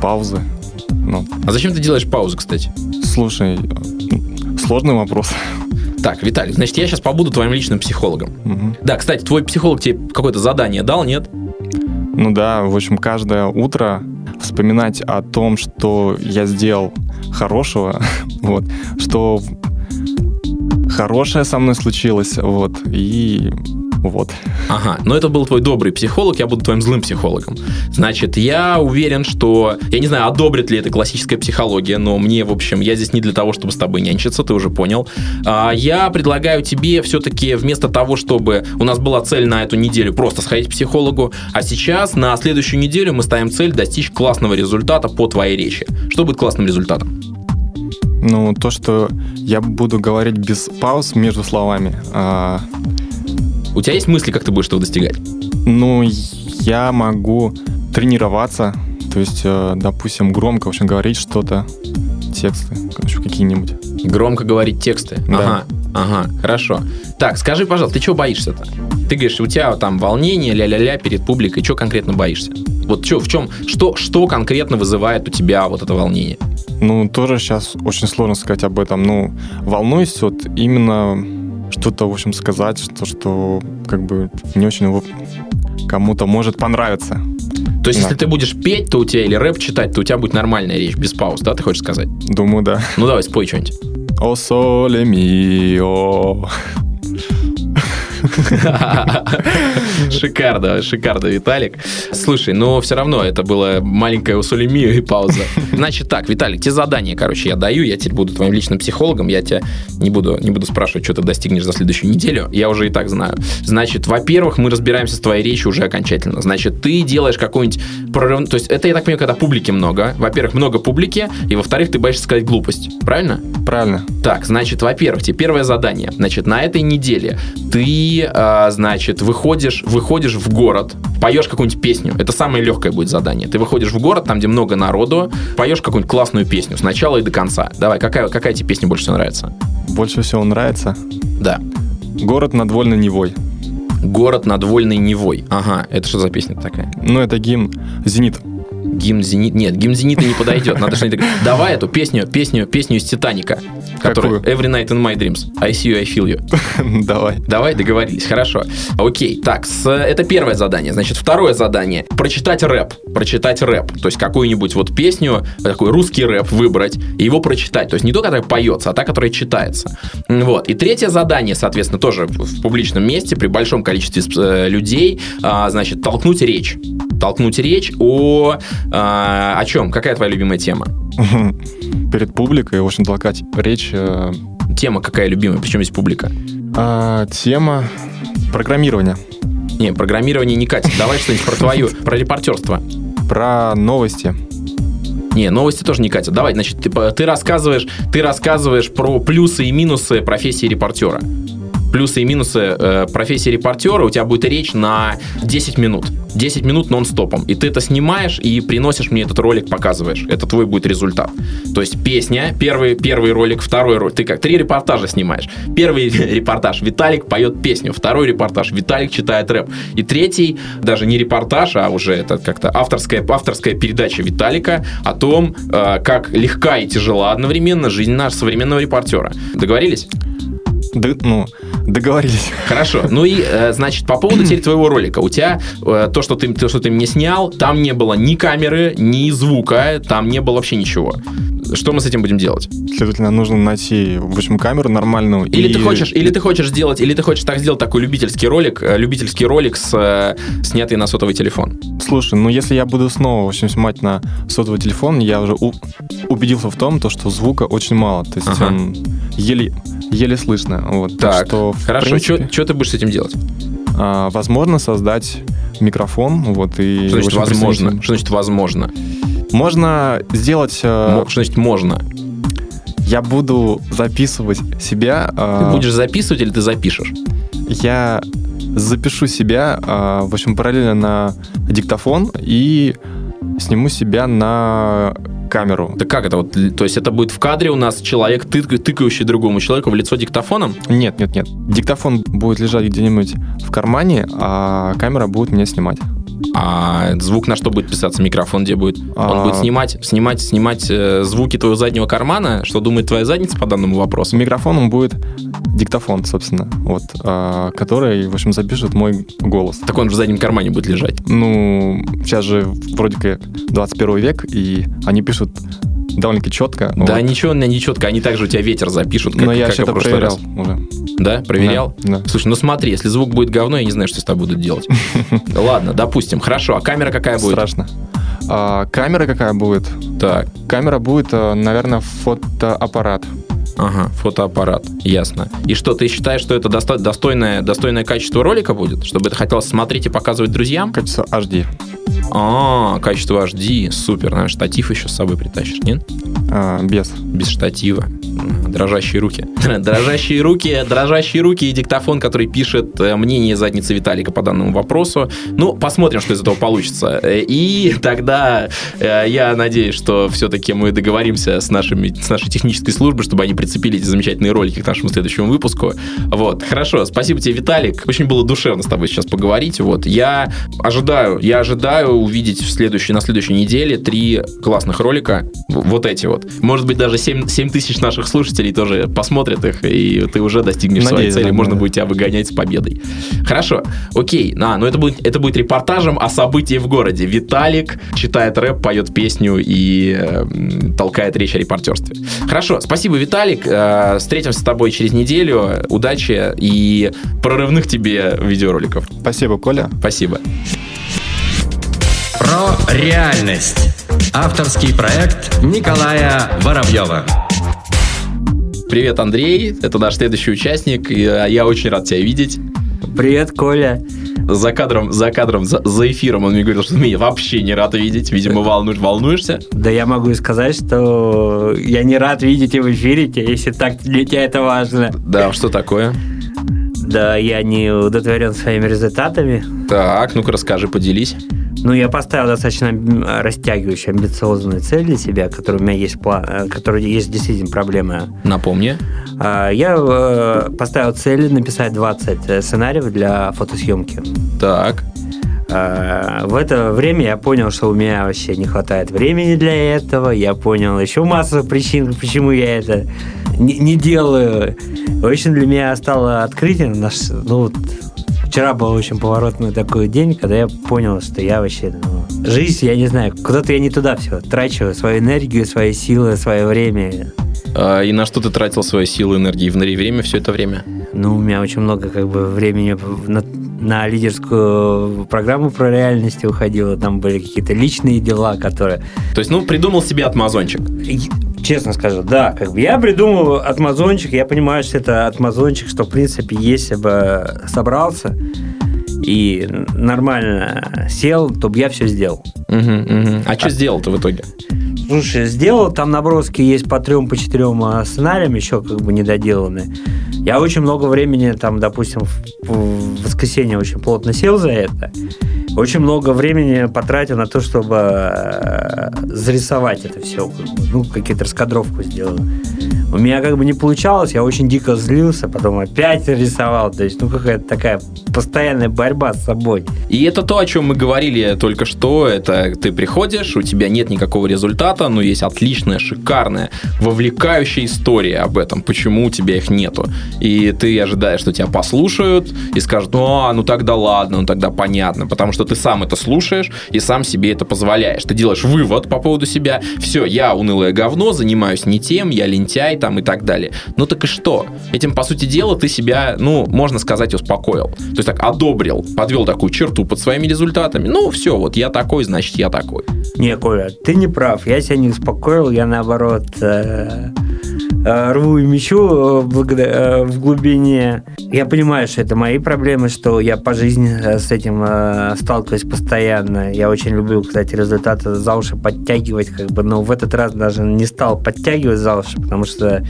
паузы. Ну, А зачем ты делаешь паузу, кстати? слушай, сложный вопрос. Так, Виталий, значит, я сейчас побуду твоим личным психологом. Мгм. Да, кстати, твой психолог тебе какое-то задание дал, нет? Ну да, в общем, каждое утро вспоминать о том, что я сделал хорошего, вот, что хорошее со мной случилось, вот, и вот. Ага, но это был твой добрый психолог, я буду твоим злым психологом. Значит, я уверен, что... Я не знаю, одобрит ли это классическая психология, но мне, в общем, я здесь не для того, чтобы с тобой нянчиться, ты уже понял. А, я предлагаю тебе все-таки вместо того, чтобы у нас была цель на эту неделю просто сходить к психологу, а сейчас на следующую неделю мы ставим цель достичь классного результата по твоей речи. Что будет классным результатом? Ну, то, что я буду говорить без пауз между словами, а, У тебя есть мысли, как ты будешь этого достигать? ну, я могу тренироваться, то есть, э, допустим, громко, в общем, говорить что-то, тексты, какие-нибудь. Громко говорить тексты. Да. Ага, ага, хорошо. Так, скажи, пожалуйста, ты чего боишься-то? Ты говоришь, у тебя там волнение, ля-ля-ля перед публикой, чего конкретно боишься? Вот чё, в чем, что, что конкретно вызывает у тебя вот это волнение? Ну, тоже сейчас очень сложно сказать об этом. Ну, волнуюсь вот именно что-то, в общем, сказать, что, что как бы не очень кому-то может понравиться. То есть, Да. если ты будешь петь, то у тебя или рэп читать, то у тебя будет нормальная речь, без пауз, да, ты хочешь сказать? Думаю, да. Ну давай, спой что-нибудь. О соле мио. Шикарно, шикарно, Виталик. Слушай, но все равно это была маленькая усулемия и пауза. Значит так, Виталик, тебе задание, короче, я даю, я теперь буду твоим личным психологом, я тебя не буду, не буду спрашивать, что ты достигнешь за следующую неделю, я уже и так знаю. Значит, во-первых, мы разбираемся с твоей речью уже окончательно. Значит, ты делаешь какой-нибудь прорыв... То есть это, я так понимаю, когда публики много. Во-первых, много публики, и во-вторых, ты боишься сказать глупость. Правильно? Правильно. Так, значит, во-первых, тебе первое задание. Значит, на этой неделе ты, а, значит, выходишь, выходишь в город, поешь какую-нибудь песню. Это самое легкое будет задание. Ты выходишь в город, там, где много народу, поешь какую-нибудь классную песню с начала и до конца. Давай, какая, какая тебе песня больше всего нравится? Больше всего нравится Да. город над Вольной Невой. Город над Вольной Невой. Ага, это что за песня такая? Ну, это гимн «Зенит». Гимн Зенит. Нет, гимн Зенита не подойдет. Надо что-нибудь... Давай эту песню, песню, песню из Титаника. Которую Какую? Every Night in My Dreams. I see you, I feel you. Давай. Давай, договорились, хорошо. Окей, так, с- это первое задание. Значит, второе задание. Прочитать рэп. Прочитать рэп. То есть какую-нибудь вот песню, такой русский рэп выбрать и его прочитать. То есть не то, которая поется, а та, которая читается. Вот. И третье задание, соответственно, тоже в публичном месте, при большом количестве э, людей, а, значит, толкнуть речь. Толкнуть речь о... а, о чем? Какая твоя любимая тема? Перед публикой, в общем, толкать речь. э, Тема какая любимая? Причем есть публика? а, тема программирования. Не, программирование не катит. Давай что-нибудь про твою, про репортерство. Про новости. Не, новости тоже не катят. Давай, значит, ты, ты рассказываешь, ты рассказываешь про плюсы и минусы профессии репортера. Плюсы и минусы э, профессии репортера, у тебя будет речь на 10 минут. 10 минут нон-стопом. И ты это снимаешь и приносишь мне этот ролик, показываешь. Это твой будет результат. То есть песня, первый, первый ролик, второй ролик. Ты как три репортажа снимаешь. Первый репортаж Виталик поет песню. Второй репортаж Виталик читает рэп. И третий, даже не репортаж, а уже это как-то авторская, авторская передача Виталика о том, э, как легка и тяжела одновременно жизнь нашего современного репортера. Договорились? Д- ну, договорились. Хорошо. Ну и, э, значит, по поводу теперь твоего ролика. У тебя э, то, что ты, то, что ты мне снял, там не было ни камеры, ни звука, там не было вообще ничего. Что мы с этим будем делать? Следовательно, нужно найти, в общем, камеру нормальную. Или и- ты хочешь, или ты хочешь сделать, или ты хочешь так сделать такой любительский ролик, э, любительский ролик с снятый на сотовый телефон. Слушай, ну если я буду снова, в общем, снимать на сотовый телефон, я уже у- убедился в том, то, что звука очень мало. То есть Ага. он еле, еле слышно. Вот, Так, что, Хорошо. принципе, Что ты будешь с этим делать? а, возможно создать микрофон. Вот, и, Что значит возможно? Что значит возможно? Можно сделать... э, Что значит можно? Я буду записывать себя. э, Ты будешь записывать или ты запишешь? Я запишу себя, э, в общем, параллельно на диктофон и сниму себя на камеру. Да как это вот? То есть это будет в кадре у нас человек, тык- тыкающий другому человеку в лицо диктофоном? Нет, нет, нет. Диктофон будет лежать где-нибудь в кармане, а камера будет меня снимать. А звук на что будет писаться? Микрофон где будет? Он А. будет снимать, снимать, снимать э, звуки твоего заднего кармана? Что думает твоя задница по данному вопросу? микрофоном будет диктофон, собственно, вот, а, который, в общем, запишет мой голос. Так он в заднем кармане будет лежать. Ну, сейчас же вроде как 21 век, и они пишут довольно-таки четко. Да вот. ничего, не четко, они также у тебя ветер запишут, как, Но я как это прошлый проверял раз. уже. Да, проверял? Да, да. Слушай, ну смотри, если звук будет говно, я не знаю, что с тобой будут делать. Ладно, допустим. Хорошо, а камера какая будет? Страшно. А, камера какая будет? Так, Камера будет, э, наверное, фотоаппарат. ага, фотоаппарат, ясно. И что, ты считаешь, что это достойное, достойное качество ролика будет? Чтобы это хотелось смотреть и показывать друзьям? Качество HD. А, качество HD, супер. Наверное, штатив еще с собой притащишь, нет? А, без. Без штатива. Дрожащие руки. Дрожащие руки, дрожащие руки и диктофон, который пишет э, мнение задницы Виталика по данному вопросу. Ну, посмотрим, что из этого получится. Э, И тогда э, я надеюсь, что все-таки мы договоримся с, нашими, с нашей технической службой, чтобы они прицепили эти замечательные ролики к нашему следующему выпуску. Вот, хорошо. Спасибо тебе, Виталик. Очень было душевно с тобой сейчас поговорить. Вот, я ожидаю, я ожидаю увидеть в следующей, на следующей неделе три классных ролика. Вот эти вот. Может быть, даже 7, 7 тысяч наших слушателей тоже посмотрят их, и ты уже достигнешь своей Надеюсь, цели. да, Можно да. будет тебя выгонять с победой. Хорошо. Окей. А, ну это будет, это будет репортажем о событии в городе. Виталик читает рэп, поет песню и э, толкает речь о репортерстве. Хорошо. Спасибо, Виталик. Э, встретимся с тобой через неделю. Удачи и прорывных тебе видеороликов. Спасибо, Коля. Спасибо. Про реальность. Авторский проект Николая Воробьева. Привет, Андрей. Это наш следующий участник. э, Я очень рад тебя видеть. Привет, Коля. За кадром, за кадром, за, за эфиром он мне говорил, что меня вообще не рад видеть. Видимо, волнуешь, волнуешься. Да я могу сказать, что я не рад видеть и в эфире если так для тебя это важно. Да, что такое? Да, я не удовлетворен своими результатами. Так, ну-ка расскажи, поделись. Ну, я поставил достаточно растягивающую, амбициозную цель для себя, которая у меня есть план, э, которая есть действительно проблема. Напомни. А, Я э, поставил цель написать 20 сценариев для фотосъемки. Так. А, в это время я понял, что у меня вообще не хватает времени для этого. Я понял еще массу причин, почему я это не, не делаю. В общем, для меня стало открытием. Наш, ну, вот, вчера был очень поворотный такой день, когда я понял, что я вообще... Ну, жизнь, я не знаю, куда-то я не туда все трачу. Свою энергию, свои силы, свое время. А, и на что ты тратил свои силы, энергии и время все это время? Ну, у меня очень много как бы времени на, на лидерскую программу про реальности уходило. Там были какие-то личные дела, которые... То есть, ну, придумал себе отмазончик. Честно скажу, да. Как бы я придумал отмазончик, я понимаю, что это отмазончик, что, в принципе, если бы собрался и нормально сел, то бы я все сделал. Угу, угу. А, а что сделал-то в итоге? Слушай, сделал, там наброски есть по трем, по четырем а, сценариям, еще как бы недоделанные. Я очень много времени, там, допустим, в воскресенье очень плотно сел за это. Очень много времени потратил на то, чтобы э, зарисовать это все, ну, какие-то раскадровку сделал. У меня как бы не получалось, я очень дико злился, потом опять рисовал. То есть, ну, какая-то такая постоянная борьба с собой. И это то, о чем мы говорили только что. Это ты приходишь, у тебя нет никакого результата, но есть отличная, шикарная, вовлекающая история об этом, почему у тебя их нету. И ты ожидаешь, что тебя послушают и скажут, ну, а, ну тогда ладно, ну тогда понятно, потому что ты сам это слушаешь и сам себе это позволяешь. Ты делаешь вывод по поводу себя, все, я унылое говно, занимаюсь не тем, я лентяй, там и так далее. Ну так и что? Этим, по сути дела, ты себя, ну, можно сказать, успокоил. То есть так одобрил, подвел такую черту под своими результатами. Ну, все, вот я такой, значит, я такой. Не, Коля, ты не прав. Я себя не успокоил, я наоборот э, рву и мечу э, в глубине. Я понимаю, что это мои проблемы, что я по жизни с этим сталкиваюсь постоянно. Я очень люблю, кстати, результаты за уши подтягивать, как бы, но в этот раз даже не стал подтягивать за уши, потому что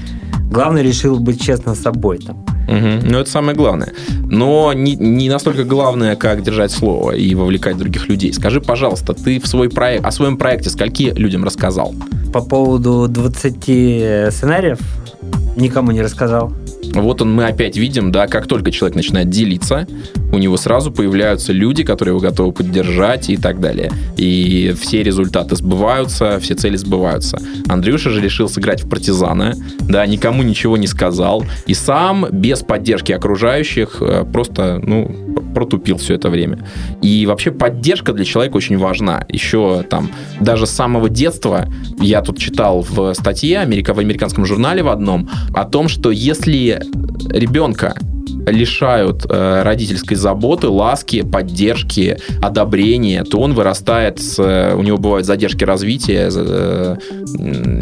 главное решил быть честным с собой там. Угу. Ну, это самое главное. Но не, не настолько главное, как держать слово и вовлекать других людей. Скажи, пожалуйста, ты в свой проект, о своем проекте скольки людям рассказал? По поводу 20 сценариев никому не рассказал. Вот он, мы опять видим, да, как только человек начинает делиться, у него сразу появляются люди, которые его готовы поддержать и так далее. И все результаты сбываются, все цели сбываются. Андрюша же решил сыграть в партизана, да, никому ничего не сказал, и сам без поддержки окружающих э, просто, ну, протупил все это время. И вообще поддержка для человека очень важна. Еще там, даже с самого детства, я тут читал в статье в американском журнале в одном, о том, что если ребенка лишают э, родительской заботы, ласки, поддержки, одобрения, то он вырастает с... Э, у него бывают задержки развития, э,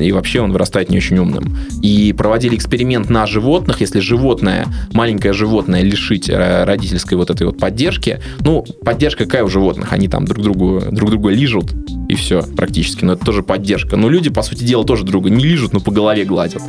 и вообще он вырастает не очень умным. И проводили эксперимент на животных, если животное, маленькое животное лишить э, родительской вот этой вот поддержки, ну, поддержка какая у животных? Они там друг другу, друг друга лижут, и все практически, но это тоже поддержка. Но люди, по сути дела, тоже друга не лижут, но по голове гладят.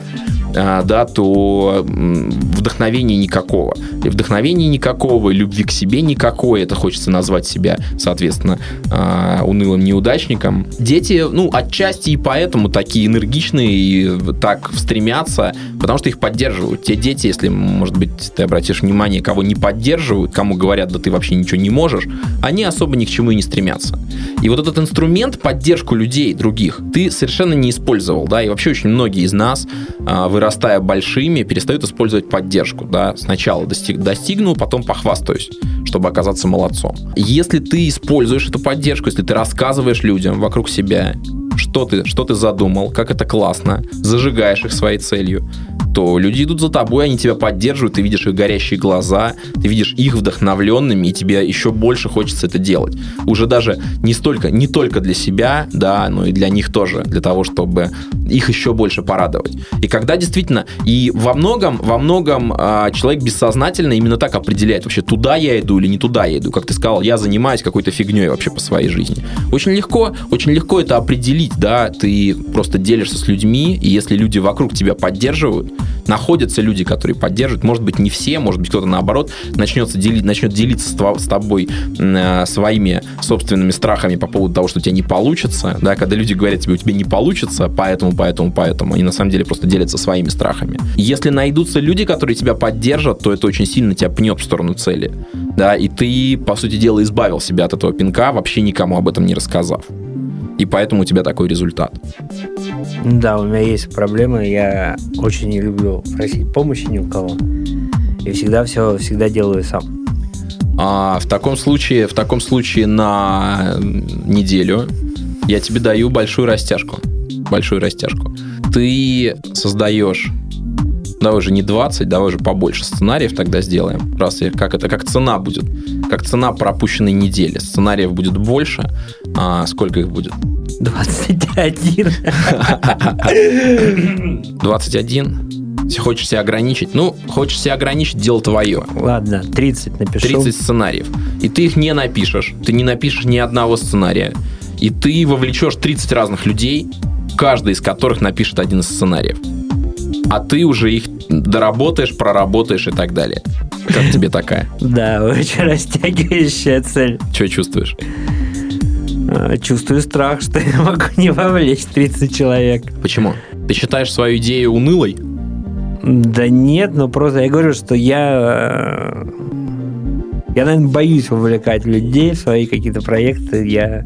А, да, то вдохновения никакого. И вдохновения никакого, и любви к себе никакой, это хочется назвать себя, соответственно, а, унылым неудачником. Дети, ну, отчасти и поэтому такие энергичные и так стремятся, потому что их поддерживают. Те дети, если, может быть, ты обратишь внимание, кого не поддерживают, кому говорят, да ты вообще ничего не можешь, они особо ни к чему и не стремятся. И вот этот инструмент, поддержку людей других, ты совершенно не использовал, да, и вообще очень многие из нас, а, вырастая большими, перестают использовать поддержку, да, сначала достиг, достигну, потом похвастаюсь, чтобы оказаться молодцом. Если ты используешь эту поддержку, если ты рассказываешь людям вокруг себя, что ты, что ты задумал, как это классно, зажигаешь их своей целью, то люди идут за тобой, они тебя поддерживают, ты видишь их горящие глаза, ты видишь их вдохновленными, и тебе еще больше хочется это делать. Уже даже не столько, не только для себя, да, но и для них тоже, для того, чтобы их еще больше порадовать. И когда действительно, и во многом, во многом э, человек бессознательно именно так определяет вообще, туда я иду или не туда я иду. Как ты сказал, я занимаюсь какой-то фигней вообще по своей жизни. Очень легко, очень легко это определить, да, ты просто делишься с людьми, и если люди вокруг тебя поддерживают, находятся люди, которые поддерживают. Может быть, не все, может быть, кто-то наоборот начнется делить, начнет делиться с тобой э, своими собственными страхами по поводу того, что у тебя не получится. Да, когда люди говорят тебе, у тебя не получится, поэтому, поэтому, поэтому, они на самом деле просто делятся своими страхами. Если найдутся люди, которые тебя поддержат, то это очень сильно тебя пнет в сторону цели. да, и ты, по сути дела, избавил себя от этого пинка, вообще никому об этом не рассказав. И поэтому у тебя такой результат. Да, у меня есть проблемы. Я очень не люблю просить помощи ни у кого. И всегда все всегда делаю сам. А в таком случае, в таком случае на неделю я тебе даю большую растяжку. Большую растяжку. Ты создаешь давай уже не 20, давай уже побольше сценариев тогда сделаем. Раз я, как это, как цена будет. Как цена пропущенной недели. Сценариев будет больше. А сколько их будет? 21. 21? Если хочешь себя ограничить, ну, хочешь себя ограничить, дело твое. Ладно, 30 напишу. 30 сценариев. И ты их не напишешь. Ты не напишешь ни одного сценария. И ты вовлечешь 30 разных людей, каждый из которых напишет один из сценариев. А ты уже их доработаешь, проработаешь и так далее. Как тебе такая? Да, очень растягивающая цель. Что чувствуешь? А, чувствую страх, что я могу не вовлечь 30 человек. Почему? Ты считаешь свою идею унылой? Да нет, но просто я говорю, что я... э, Я, наверное, боюсь вовлекать людей в свои какие-то проекты. Я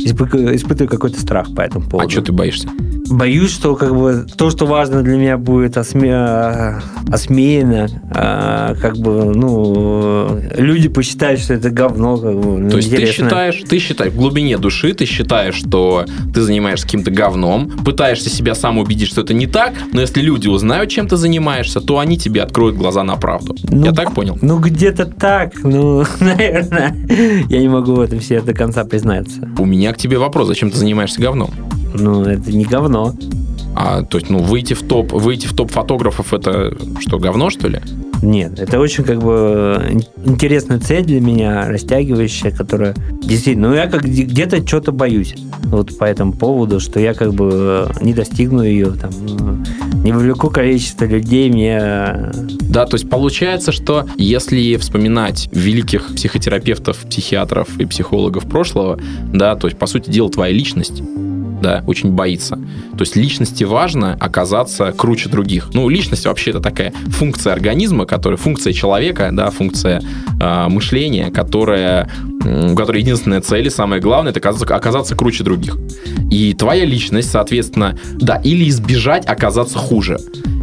испытываю, испытываю какой-то страх по этому поводу. А что ты боишься? Боюсь, что как бы то, что важно для меня, будет осме... а, осмеяно, а, как бы, ну, люди посчитают, что это говно, как бы. ну, То есть ты интересно. считаешь, ты считаешь, в глубине души ты считаешь, что ты занимаешься каким-то говном, пытаешься себя сам убедить, что это не так, но если люди узнают, чем ты занимаешься, то они тебе откроют глаза на правду. Ну, Я так понял? Ну, где-то так, ну, наверное, я не могу в этом все до конца признаться. У меня к тебе вопрос, зачем ты занимаешься говном? Ну, это не говно. А, то есть, ну, выйти в топ, выйти в топ фотографов, это что, говно, что ли? Нет, это очень как бы ин- интересная цель для меня, растягивающая, которая действительно, ну я как где- где-то что-то боюсь вот по этому поводу, что я как бы не достигну ее, там, э, не вовлеку количество людей, мне э, Да, то есть получается, что если вспоминать великих психотерапевтов, психиатров и психологов прошлого, да, то есть, по сути дела, твоя личность да, очень боится. То есть личности важно оказаться круче других. Ну, личность вообще это такая функция организма, которая функция человека, да, функция э, мышления, которая, у которой единственная цель и самое главное это оказаться, оказаться круче других. И твоя личность, соответственно, да, или избежать оказаться хуже.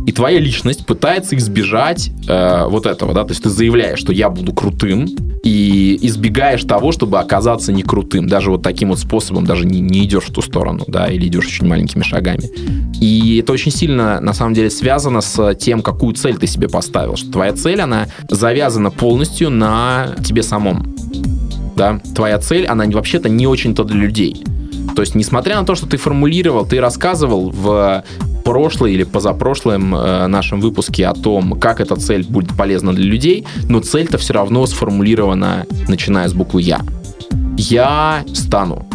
И твоя личность пытается избежать э, вот этого, да, то есть ты заявляешь, что я буду крутым, и избегаешь того, чтобы оказаться не крутым. Даже вот таким вот способом даже не, не идешь в ту сторону, да, или идешь очень маленькими шагами. И это очень сильно, на самом деле, связано с тем, какую цель ты себе поставил. Что твоя цель, она завязана полностью на тебе самом. Да, твоя цель, она вообще-то не очень-то для людей. То есть, несмотря на то, что ты формулировал, ты рассказывал в прошлой или позапрошлом э, нашем выпуске о том, как эта цель будет полезна для людей, но цель-то все равно сформулирована, начиная с буквы «Я». Я стану.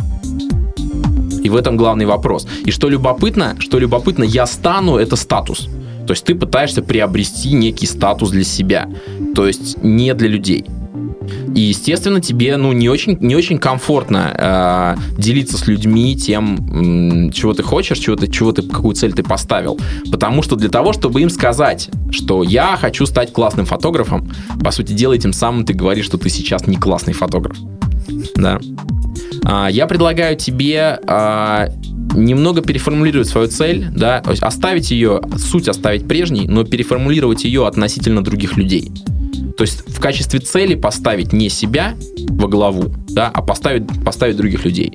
И в этом главный вопрос. И что любопытно, что любопытно, я стану это статус. То есть ты пытаешься приобрести некий статус для себя. То есть не для людей. И, естественно, тебе ну, не, очень, не очень комфортно э, делиться с людьми тем, чего ты хочешь, чего ты, чего ты, какую цель ты поставил. Потому что для того, чтобы им сказать, что я хочу стать классным фотографом, по сути дела, тем самым ты говоришь, что ты сейчас не классный фотограф. Да. А, я предлагаю тебе а, немного переформулировать свою цель, да, оставить ее, суть оставить прежней, но переформулировать ее относительно других людей. То есть в качестве цели поставить не себя во главу, да, а поставить, поставить других людей.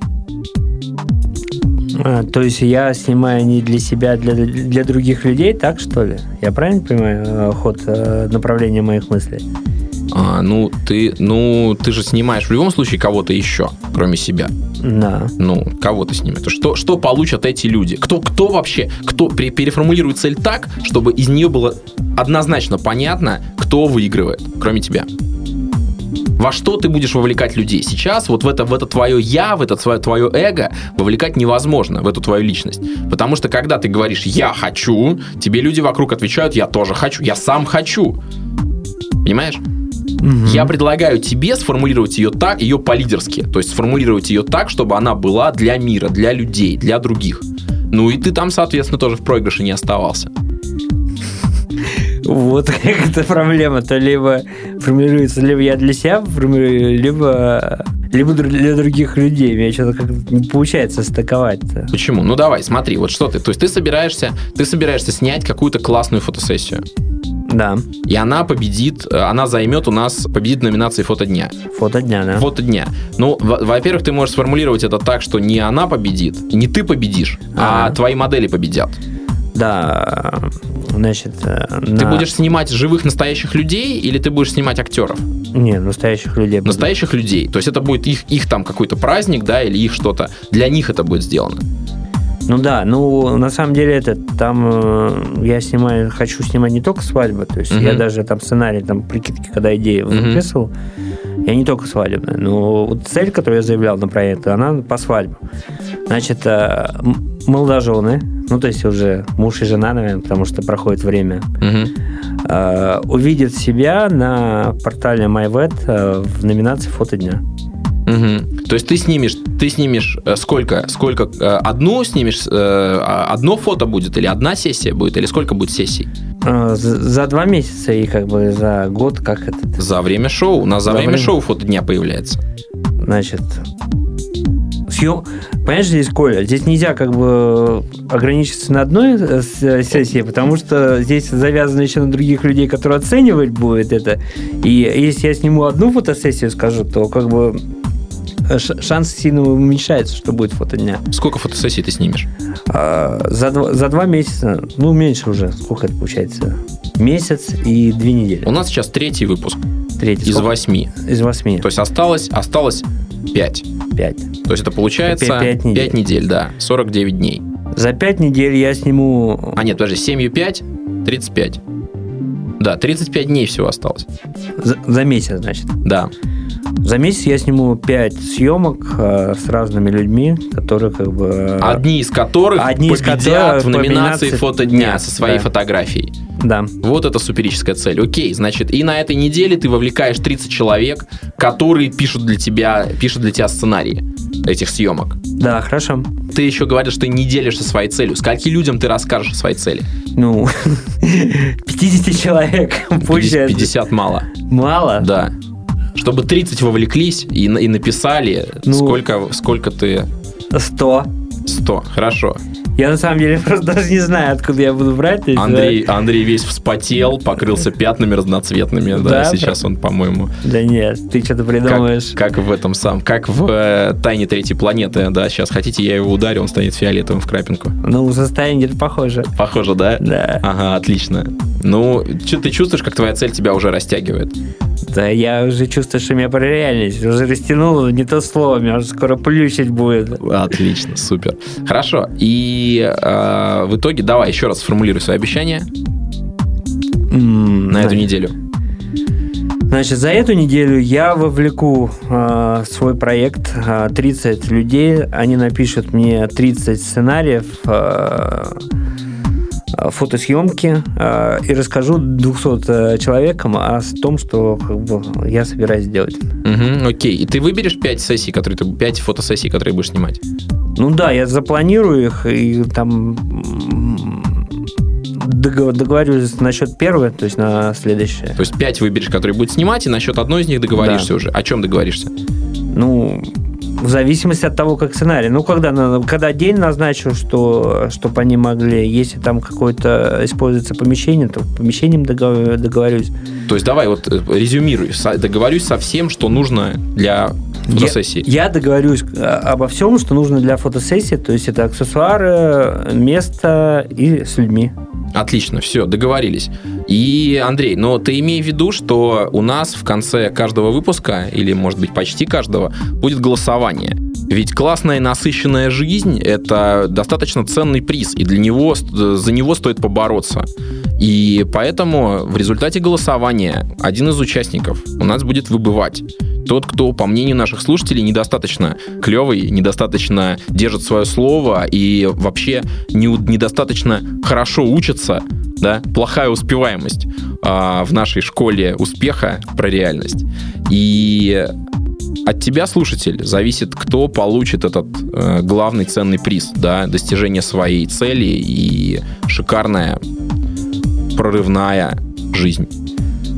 А, то есть я снимаю не для себя, а для, для других людей, так что ли? Я правильно понимаю э, ход э, направления моих мыслей? А, ну, ты, ну, ты же снимаешь в любом случае кого-то еще, кроме себя. Да. Ну, кого ты снимаешь? То Что, что получат эти люди? Кто, кто вообще, кто пере- переформулирует цель так, чтобы из нее было однозначно понятно, кто выигрывает, кроме тебя? Во что ты будешь вовлекать людей? Сейчас вот в это, в это твое я, в это твое, твое эго вовлекать невозможно, в эту твою личность. Потому что когда ты говоришь «я хочу», тебе люди вокруг отвечают «я тоже хочу», «я сам хочу». Понимаешь? Я предлагаю тебе сформулировать ее так, ее по-лидерски. То есть сформулировать ее так, чтобы она была для мира, для людей, для других. Ну и ты там, соответственно, тоже в проигрыше не оставался. Вот как эта проблема-то либо формируется, либо я для себя формирую, либо, либо для других людей. Меня что-то как не получается стыковать-то. Почему? Ну давай, смотри, вот что ты. То есть ты собираешься, ты собираешься снять какую-то классную фотосессию. Да, И она победит, э, она займет у нас, победит в номинации фото дня. фото дня, да. Фото дня. Ну, во- во-первых, ты можешь сформулировать это так, что не она победит, не ты победишь, а Ага. твои модели победят. Да, значит... э, Ты на- будешь снимать живых настоящих людей или ты будешь снимать актеров? Не, настоящих людей. Настоящих людей. То есть это будет их, их там какой-то праздник, да, или их что-то. Для них это будет сделано. Ну да, ну на самом деле это там э, я снимаю, хочу снимать не только свадьбы, то есть Мгм. я даже там сценарий, там прикидки, когда идею Мгм. выписывал, я не только свадебная, но вот цель, которую я заявлял на проект, она по свадьбам. Значит, э, молодожены, ну то есть уже муж и жена, наверное, потому что проходит время, э, увидят себя на портале MyVet в номинации «Фото дня». Мгм. То есть ты снимешь, ты снимешь э, сколько, сколько э, одну снимешь, э, а, одно фото будет или одна сессия будет, или сколько будет сессий Э, За два месяца и как бы за год, как это за время шоу? У нас за, За время, время. шоу фото дня появляется. Значит, съем... Понимаешь, здесь, Коля, здесь нельзя как бы ограничиться на одной сессии, потому что здесь завязано еще на других людей, которые оценивать будет это. И если я сниму одну фотосессию, скажу, то как бы шанс сильно уменьшается, что будет фото дня. Сколько фотосессий ты снимешь? А, за, два, за два месяца, ну, меньше уже. Сколько это получается? Месяц и две недели. У нас сейчас третий выпуск Третий. из Сколько? восьми. Из восьми. То есть осталось, осталось пять. Пять. То есть это получается Пять- пять недель. 5 недель, да, 49 дней. За пять недель я сниму... А нет, подожди, 7 5, 35. Да, 35 дней всего осталось. За, за месяц, значит. Да. За месяц я сниму 5 съемок э, с разными людьми, которые как бы... э, Одни из которых Одни из победят которых в номинации фото дня со своей да. фотографией. Да. Вот это суперическая цель. Окей, значит, и на этой неделе ты вовлекаешь 30 человек, которые пишут для тебя, пишут для тебя сценарии этих съемок. Да, хорошо. Ты еще говоришь, что ты не делишься своей целью. Скольки людям ты расскажешь о своей цели? Ну, 50 человек. Пусть 50, это 50 мало. мало. Да. Чтобы 30 вовлеклись и, и написали, Ну. сколько, сколько ты... 100. 100. Хорошо. Я на самом деле просто даже не знаю, откуда я буду брать. то есть, Андрей, Андрей весь вспотел, покрылся пятнами разноцветными. Да, Да, сейчас он, по-моему, Да нет, ты что-то как, придумаешь. как в этом сам, как в э, Тайне Третьей Планеты. Да, сейчас хотите, я его ударю, он станет фиолетовым в крапинку. Ну, состояние похоже. Похоже, да? Да. Ага, отлично. Ну, что ты чувствуешь, как твоя цель тебя уже растягивает? Да, я уже чувствую, что меня про реальность уже растянуло, не то слово, меня уже скоро плющить будет. Отлично, супер. Хорошо. И э, в итоге давай еще раз сформулируй свои обещания М, на эту неделю. Значит, за эту неделю я вовлеку э, свой проект э, 30 людей. Они напишут мне 30 сценариев э, фотосъемки э, и расскажу 200 э, человекам о том, что как бы, я собираюсь сделать. Мгм, окей. И ты выберешь 5 сессий, которые ты 5 фотосессий, которые будешь снимать. Ну да, я запланирую их и там договорюсь насчет первой, то есть на следующее. То есть 5 выберешь, которые будут снимать, и насчет одной из них договоришься Да. уже. О чем договоришься? Ну, в зависимости от того, как сценарий. Ну, когда, когда день назначу, что, чтобы они могли, если там какое-то используется помещение, то помещением договор- договорюсь. То есть давай вот э, резюмируй. Договорюсь со всем, что нужно для фотосессии. Я, я договорюсь э, обо всем, что нужно для фотосессии, то есть это аксессуары, место и с людьми. Отлично, все, договорились. И, Андрей, но ты имей в виду, что у нас в конце каждого выпуска, или, может быть, почти каждого, будет голосование. Ведь классная насыщенная жизнь – это достаточно ценный приз, и для него, за него стоит побороться. И поэтому в результате голосования один из участников у нас будет выбывать. Тот, кто, по мнению наших слушателей, недостаточно клевый, недостаточно держит свое слово и вообще не, недостаточно хорошо учится, да, плохая успеваемость а, в нашей школе успеха про реальность. И от тебя, слушатель, зависит, кто получит этот э, главный ценный приз, да, достижение своей цели и шикарная прорывная жизнь.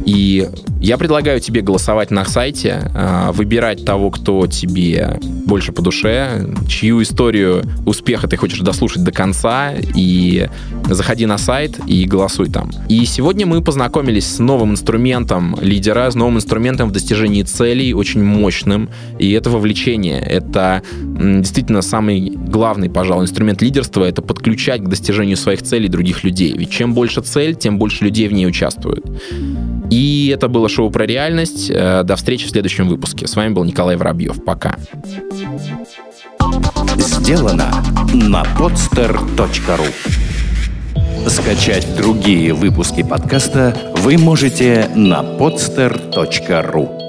И я предлагаю тебе голосовать на сайте, а, выбирать того, кто тебе больше по душе, чью историю успеха ты хочешь дослушать до конца, и заходи на сайт и голосуй там. И сегодня мы познакомились с новым инструментом лидера, с новым инструментом в достижении целей, очень мощным, и это вовлечение. Это действительно самый главный, пожалуй, инструмент лидерства, это подключать к достижению своих целей других людей. Ведь чем больше цель, тем больше людей в ней участвуют. И это было шоу про реальность. Э, до встречи в следующем выпуске. С вами был Николай Воробьев. Пока. Сделано на podster.ru Скачать другие выпуски подкаста вы можете на podster.ru